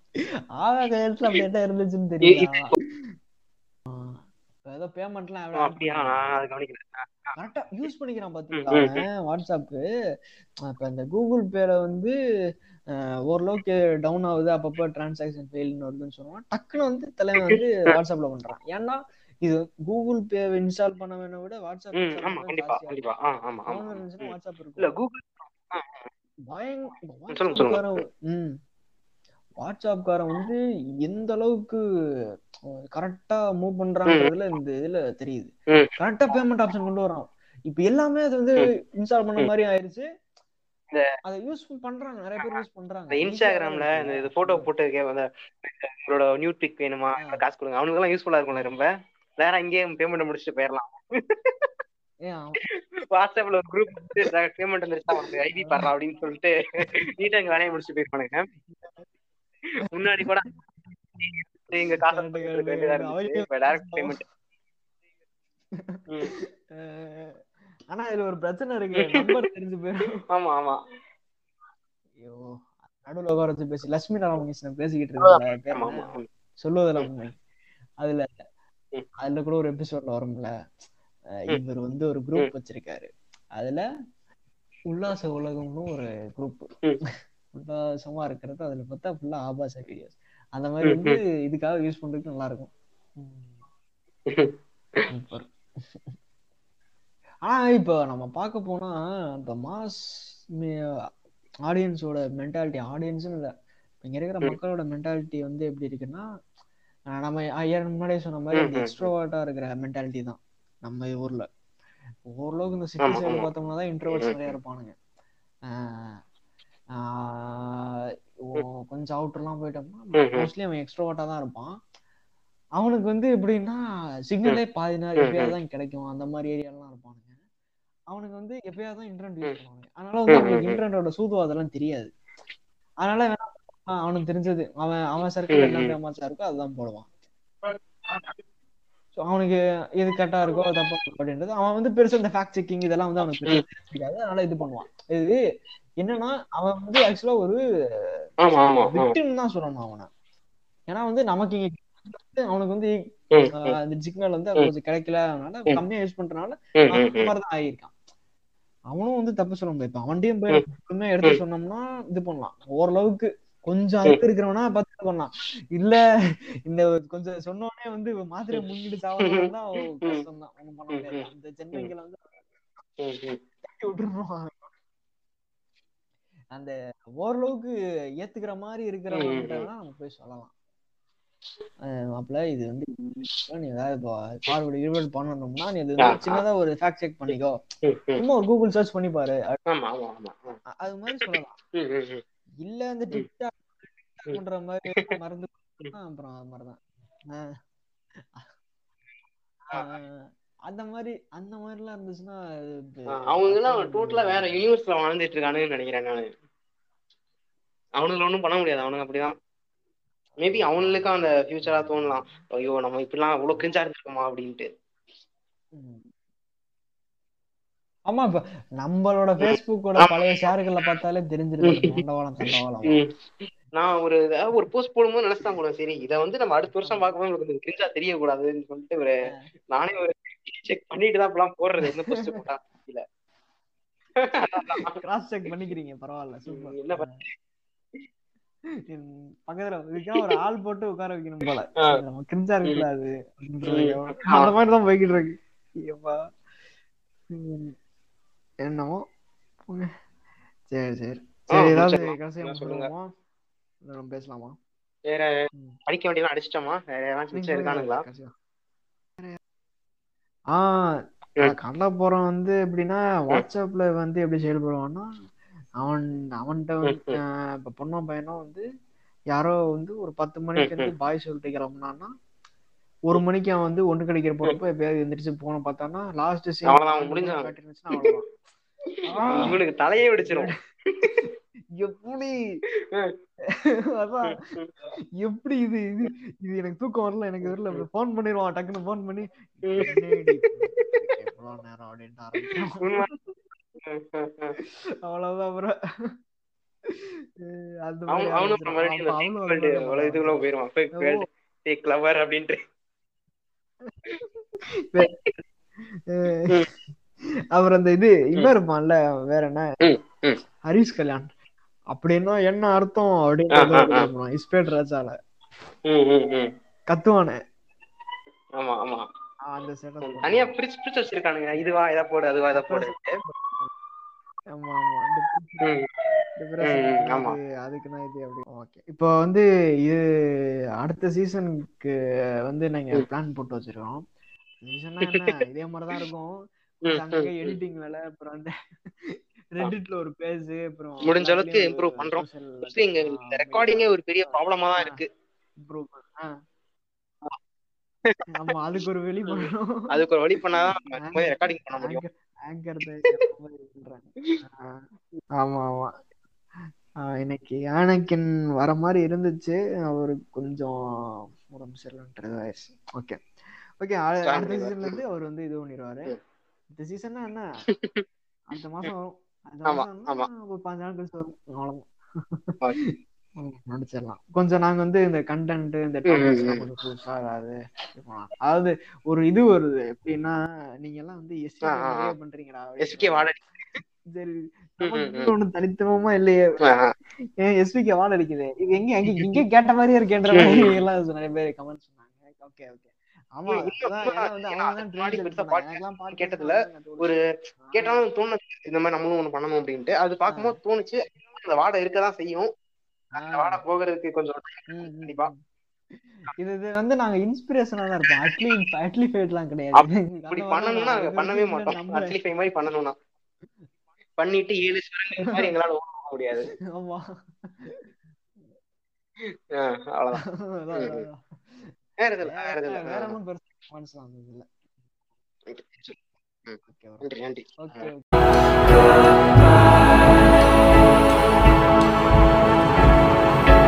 ஆகா கல்யாணத்துல அப்படி என்ன இருந்துச்சுன்னு இப்ப ஏதோ பேமெண்ட்லாம் அப்படியா? நான் அது கவனிக்கிறேன் கரெக்டா யூஸ் பண்ணிக்கிறான் பாத்தீங்களா வாட்ஸ்அப்பு இப்ப இந்த கூகுள் பேல வந்து ஓரளவுக்கு டவுன் ஆகுது. அப்பப்போ டிரான்சாக்ஷன் ஃபெயில்னு வருதுன்னு சொல்லுவான். டக்குன்னு வந்து தலைவன் வந்து வாட்ஸ்அப்ல பண்றான். ஏன்னா இது கூகுள் பே இன்ஸ்டால் பண்ண வேணா விட வாட்ஸ்அப். வாட்ஸ்அப் ம். வாட்ஸ்அப்காரன் வந்து எந்த அளவுக்கு கரெக்டா மூவ் பண்றான்றதுல இந்த இதுல தெரியுது. கரெக்டா பேமெண்ட் ஆப்ஷன் கொண்டு வரான் இப்ப எல்லாமே அது வந்து இன்ஸ்டால் பண்ண மாதிரி ஆயிருச்சு. அதை யூஸ் பண்றாங்க. நிறைய பேர் யூஸ் பண்றாங்க. இன்ஸ்டாகிராம்ல இந்த இது போட்டோ போட்டு அந்த உங்களோட நியூ பிக் வேணுமா. காசு கொடுங்க. அவனுக்கு எல்லாம் யூஸ்ஃபுல்லா இருக்கும்ல ரொம்ப. வேற அங்கேயே பேமெண்ட் முடிச்சுட்டு போயிடலாம் வாட்ஸ்அப்ல ஒரு குரூப் பேமெண்ட் வந்துருச்சா அவனுக்கு ஐடி பாடுறா அப்படின்னு சொல்லிட்டு நீட்டா இங்க வேலையை முடிச்சுட்டு போயிருப்பானுங்க. முன்னாடி கூட எங்க காசை டைரக்ட் பேமெண்ட் ஆனா இதுல ஒரு பிரச்சனை இருக்கு. நம்பர் தெரிஞ்சு போயிடும். ஆமா ஆமா. ஐயோ நடுவுல உட்கார வச்சு பேசி லட்சுமி ராமகிருஷ்ணன் பேசிக்கிட்டு சொல்லுவதெல்லாம் உண்மை. அதுல. அதுல கூட ஒரு எபிசோட்ல வரும்ல. இவர் வந்து ஒரு குரூப் வச்சிருக்காரு. அதுல உல்லாச உலகம்னு ஒரு குரூப். உல்லாசமா இருக்கிறது அதுல பார்த்தா ஃபுல்லா ஆபாச வீடியோஸ் அந்த மாதிரி வந்து இதுக்காக யூஸ் பண்றதுக்கு நல்லா இருக்கும் ஆனா இப்போ நம்ம பார்க்க போனா இப்ப மாஸ் ஆடியன்ஸோட மென்டாலிட்டி ஆடியன்ஸ்னு இல்ல. இங்க இருக்கிற. மக்களோட மென்டாலிட்டி வந்து எப்படி இருக்குன்னா நம்ம ஐயாயிரம் முன்னாடியே சொன்ன மாதிரி இந்த எக்ஸ்ட்ரோவர்ட்டா இருக்கிற மென்டாலிட்டி தான். நம்ம ஊர்ல. ஓரளவுக்கு இந்த சிட்டி சைடு. பார்த்தோம்னா தான் இன்ட்ரோவர்ட்ஸ் நிறைய இருப்பானுங்க. கொஞ்சம் அவுட்டர்லாம் போயிட்டோம்னா. மோஸ்ட்லி அவன் எக்ஸ்ட்ரோவர்ட்டா தான் இருப்பான் அவனுக்கு வந்து எப்படின்னா சிக்னலே பாதி நேரம் எப்பயாவது. தான் கிடைக்கும் அந்த மாதிரி ஏரியாலாம் இருப்பானுங்க அவனுக்கு வந்து எப்பயாவது தான் இன்டர்நெட். யூஸ் பண்ணுவாங்க அதனால வந்து அவனுக்கு. இன்டர்நெட்டோட சூதுவாதெல்லாம் தெரியாது அதனால அவனுக்கு தெரிஞ்சது அவன் அவன் சர்க்கிள் என்ன. ஃபேமஸா இருக்கோ அதுதான் போடுவான் அவனுக்கு எது கரெக்டா இருக்கோ தப்பா அப்படின்றது அவன் வந்து பெருசா இந்த ஃபேக்ட் செக்கிங் இதெல்லாம் வந்து அவனுக்கு தெரிஞ்சிருக்காது அதனால இது பண்ணுவான். இது என்னன்னா அவன் வந்து ஆக்சுவலா ஒரு. விக்டிம் தான் சொல்லணும் அவனை. ஏன்னா வந்து நமக்கு இங்க அவனுக்கு வந்து அந்த சிக்னல் வந்து. கொஞ்சம் கிடைக்கல. அதனால. கம்மியா யூஸ் பண்றதுனால. மாதிரிதான் ஆகியிருக்கான் அவனும் வந்து தப்பு சொல்ல முடியாது இப்ப அவன்கிட்டயும் போய் எடுத்து சொன்னோம்னா இது பண்ணலாம். ஓரளவுக்கு கொஞ்சம் அழுக்கு இருக்கிறவனா பார்த்து பண்ணலாம் இல்ல இந்த கொஞ்சம் சொன்னோடனே வந்து மாத்திரை முன்னிட்டு கஷ்டம் தான் ஒண்ணும் பண்ண முடியாது. அந்த சென்னைங்களை வந்து விட்டுருவான் அந்த ஓரளவுக்கு ஏத்துக்கிற மாதிரி இருக்கிறவங்க நம்ம போய் சொல்லலாம். மாப்பிள்ள இது வந்து நீ ஏதாவது ஃபார்வர்டு ஈவெண்ட் பண்ணணும்னா நீ அது சின்னதா ஒரு ஃபேக்ட் செக் பண்ணிக்கோ. சும்மா ஒரு கூகுள் சர்ச் பண்ணி பாரு. அது மாதிரி சொல்லலாம். இல்ல அந்த ம். டிக்டாக் ம். பண்ற மாதிரி மறந்து அப்புறம் மாதிரிதான் அந்த மாதிரி அந்த மாதிரி எல்லாம் இருந்துச்சுன்னா அவங்க எல்லாம் டோட்டலா வேற. யூனிவர்ஸ்ல வாழ்ந்துட்டு இருக்கானுன்னு நினைக்கிறேன் நானு அவனுங்களை ஒண்ணும் பண்ண முடியாது அவனுங்க அப்படிதான் மேபி அவனுக்கும் அந்த ஃபியூச்சரா தோணலாம் ஐயோ நம்ம இப்படிலாம் அவ்வளவு கிரிஞ்சா இருந்திருக்கோமா அப்படின்ட்டு. ஆமா இப்ப நம்மளோட பேஸ்புக்கோட பழைய ஷேர்கள்ல பார்த்தாலே தெரிஞ்சிருக்கு தண்டவாளம் தண்டவாளம் ம். நான் ஒரு ஒரு போஸ்ட் போடும்போது நினைச்சுதான் போடுவேன். சரி இதை வந்து நம்ம அடுத்த வருஷம் பார்க்கும்போது உங்களுக்கு கிரிஞ்சா தெரியக்கூடாதுன்னு சொல்லிட்டு ஒரு நானே ஒரு செக் பண்ணிட்டு தான் இப்பெல்லாம் போடுறது. என்ன போஸ்ட் போட்டா? இல்ல கிராஸ் செக் பண்ணிக்கிறீங்க பரவாயில்ல சூப்பர் என்ன பக்கத்துல இதுக்கெல்லாம் ஒரு ஆள் போட்டு உட்கார வைக்கணும் போல. நம்ம கிரிஞ்சா இருக்கக்கூடாது. அந்த மாதிரி தான் போய்கிட்டு இருக்கு. ஐயப்பா. என்னமோ. சரி சரி சரி ஏதாவது முடிச்சிடலாம். கடைசியா என்ன சொல்லுங்க. சொல்லுவோமா நம்ம பேசலாமா வேற. படிக்க வேண்டியதான் அடிச்சிட்டோமா வேற சொல்லுங்க இருக்கானுங்களா. ஆ ம். கடலை போறவன் வந்து எப்படின்னா வாட்ஸ்அப்ல வந்து எப்படி செயல்படுவான்னா அவன் அவன்கிட்ட வந்து இப்ப பொண்ணும் பையனும் வந்து யாரோ வந்து ஒரு பத்து மணிக்கு வந்து பாய் சொல்லிட்டு கிளம்புனான்னா ஒரு மணிக்கு அவன் வந்து ஒண்ணு கிடைக்கிற போறப்ப எப்பயாவது எந்திரிச்சு போன பார்த்தான்னா லாஸ்ட் சீன் அவ்வளவுதான், இவனுக்கு தலையே வெடிச்சிரும். எப்படி? அதான். எப்படி இது? இது இது எனக்கு தூக்கம் வரல எனக்கு வரல போன் பண்ணிடுவான் டக்குன்னு போன் பண்ணி எவ்வளவு நேரம் அப்படின்ட்டு. அவ்வளவுதான் bro. அஹ் அந்த மாதிரி அவன் அவனும் ஆரம்பிச்சிடும். மறுபடியும் அப்ப இந்த அவனும் fake அது world மாதிரி அவ்வளவு இதுக்குள்ள போயிருவான் fake ஓ. world, fake lover அப்படின்ட்டு அவர் அந்த இது இவன் இருப்பான்ல வேற என்ன. ஹரிஷ் கல்யாண். அப்படின்னா என்ன அர்த்தம். அப்படின்னு இஸ்பேட் ராஜால. கத்துவானே. ஆமா ஆமா. அந்த செட்டப் தனியா பிரிச்சு பிரிச்சு வச்சிருக்கானுங்க. இதுவா இதை போடு அதுவா இதை போடு. ஆமா ஆமா. ம், Depression ம், க்கு ஆமா. இது, அப்படி ஓகே. இப்போ வந்து இது அடுத்த சீசனுக்கு வந்து நாங்க. பிளான் போட்டு வச்சிருக்கோம். சீசன்னா இதே மாதிரி தான் இருக்கும். அங்கங்க ம், ம். எடிட்டிங் வேலை அப்புறம் அந்த ரெடிட்ல ஒரு பேஜ் அப்புறம் முடிஞ்ச அளவுக்கு ஒரு பண்றோம். இந்த ரெக்கார்டிங்கே ஒரு பெரிய ப்ராப்ளமா தான் இருக்கு. பண்ண- ஆ. ஆமா அதுக்கு ஒரு வெளி பண்ணணும். அதுக்கு ஒரு வழி பண்ணாதான் ரெக்கார்டிங் பண்ண முடியும். ஆங்கர் ஆமா ஆமா. ஆ, இன்னைக்கு யானைக்கின் வர மாதிரி இருந்துச்சு. அவரு கொஞ்சம் உடம்பு சரியில்லைன்றது ஆயிடுச்சு ஓகே ஓகே அடுத்த. சீசன்ல இருந்து அவர் வந்து இது பண்ணிடுவாரு. இந்த சீசன்னா என்ன? அடுத்த மாசம் வரும் மாசம். ஒரு பாஞ்சு நாள் கழிச்சு வரும். அவ்வளவுதான். நடிச்சிடலாம் கொஞ்சம் நாங்க வந்து இந்த கண்டென்ட் இந்த. கொஞ்சம் புதுசா ஏதாவது. அதாவது ஒரு இது வருது. எப்படின்னா நீங்க எல்லாம் வந்து எஸ்கே பண்றீங்கடா. எஸ்கே வாடகை. சரி. தனித்துவமா இல்லையே. ஏன் எஸ்பிகே வால் அடிக்குது இது எங்க இங்க கேட்ட மாதிரியே இருக்கேன்ற மாதிரி எல்லாம் நிறைய பேர் கமெண்ட் சொன்னாங்க. ஓகே ஓகே கேட்டதுல ஒரு. கேட்டாலும் தோணுது. இந்த மாதிரி நம்மளும் ஒண்ணு பண்ணணும் அப்படின்ட்டு. அது பார்க்கும்போது தோணுச்சு. அந்த வாடை இருக்கதான் செய்யும். அந்த வாடை போகிறதுக்கு கொஞ்சம் கண்டிப்பா. இது இது வந்து நாங்க இன்ஸ்பிரேஷனா தான் இருப்போம். அட்லி அட்லிஃபைட்லாம் அப்படி கிடையாது இப்படி பண்ணணும்னா நாங்க பண்ணவே மாட்டோம். நம்புறேன். அட்லிஃபை மாதிரி பண்ணணும்னா. பண்ணிட்டு ஏழு மாதிரி எங்களால ஓட முடியாது. ஆமா. அவ்வளவுதான். வேற ஒன்றும் பெருசா கமெண்ட்ஸ்லாம் வந்தது இல்ல. ம். ஓகே நன்றி நன்றி.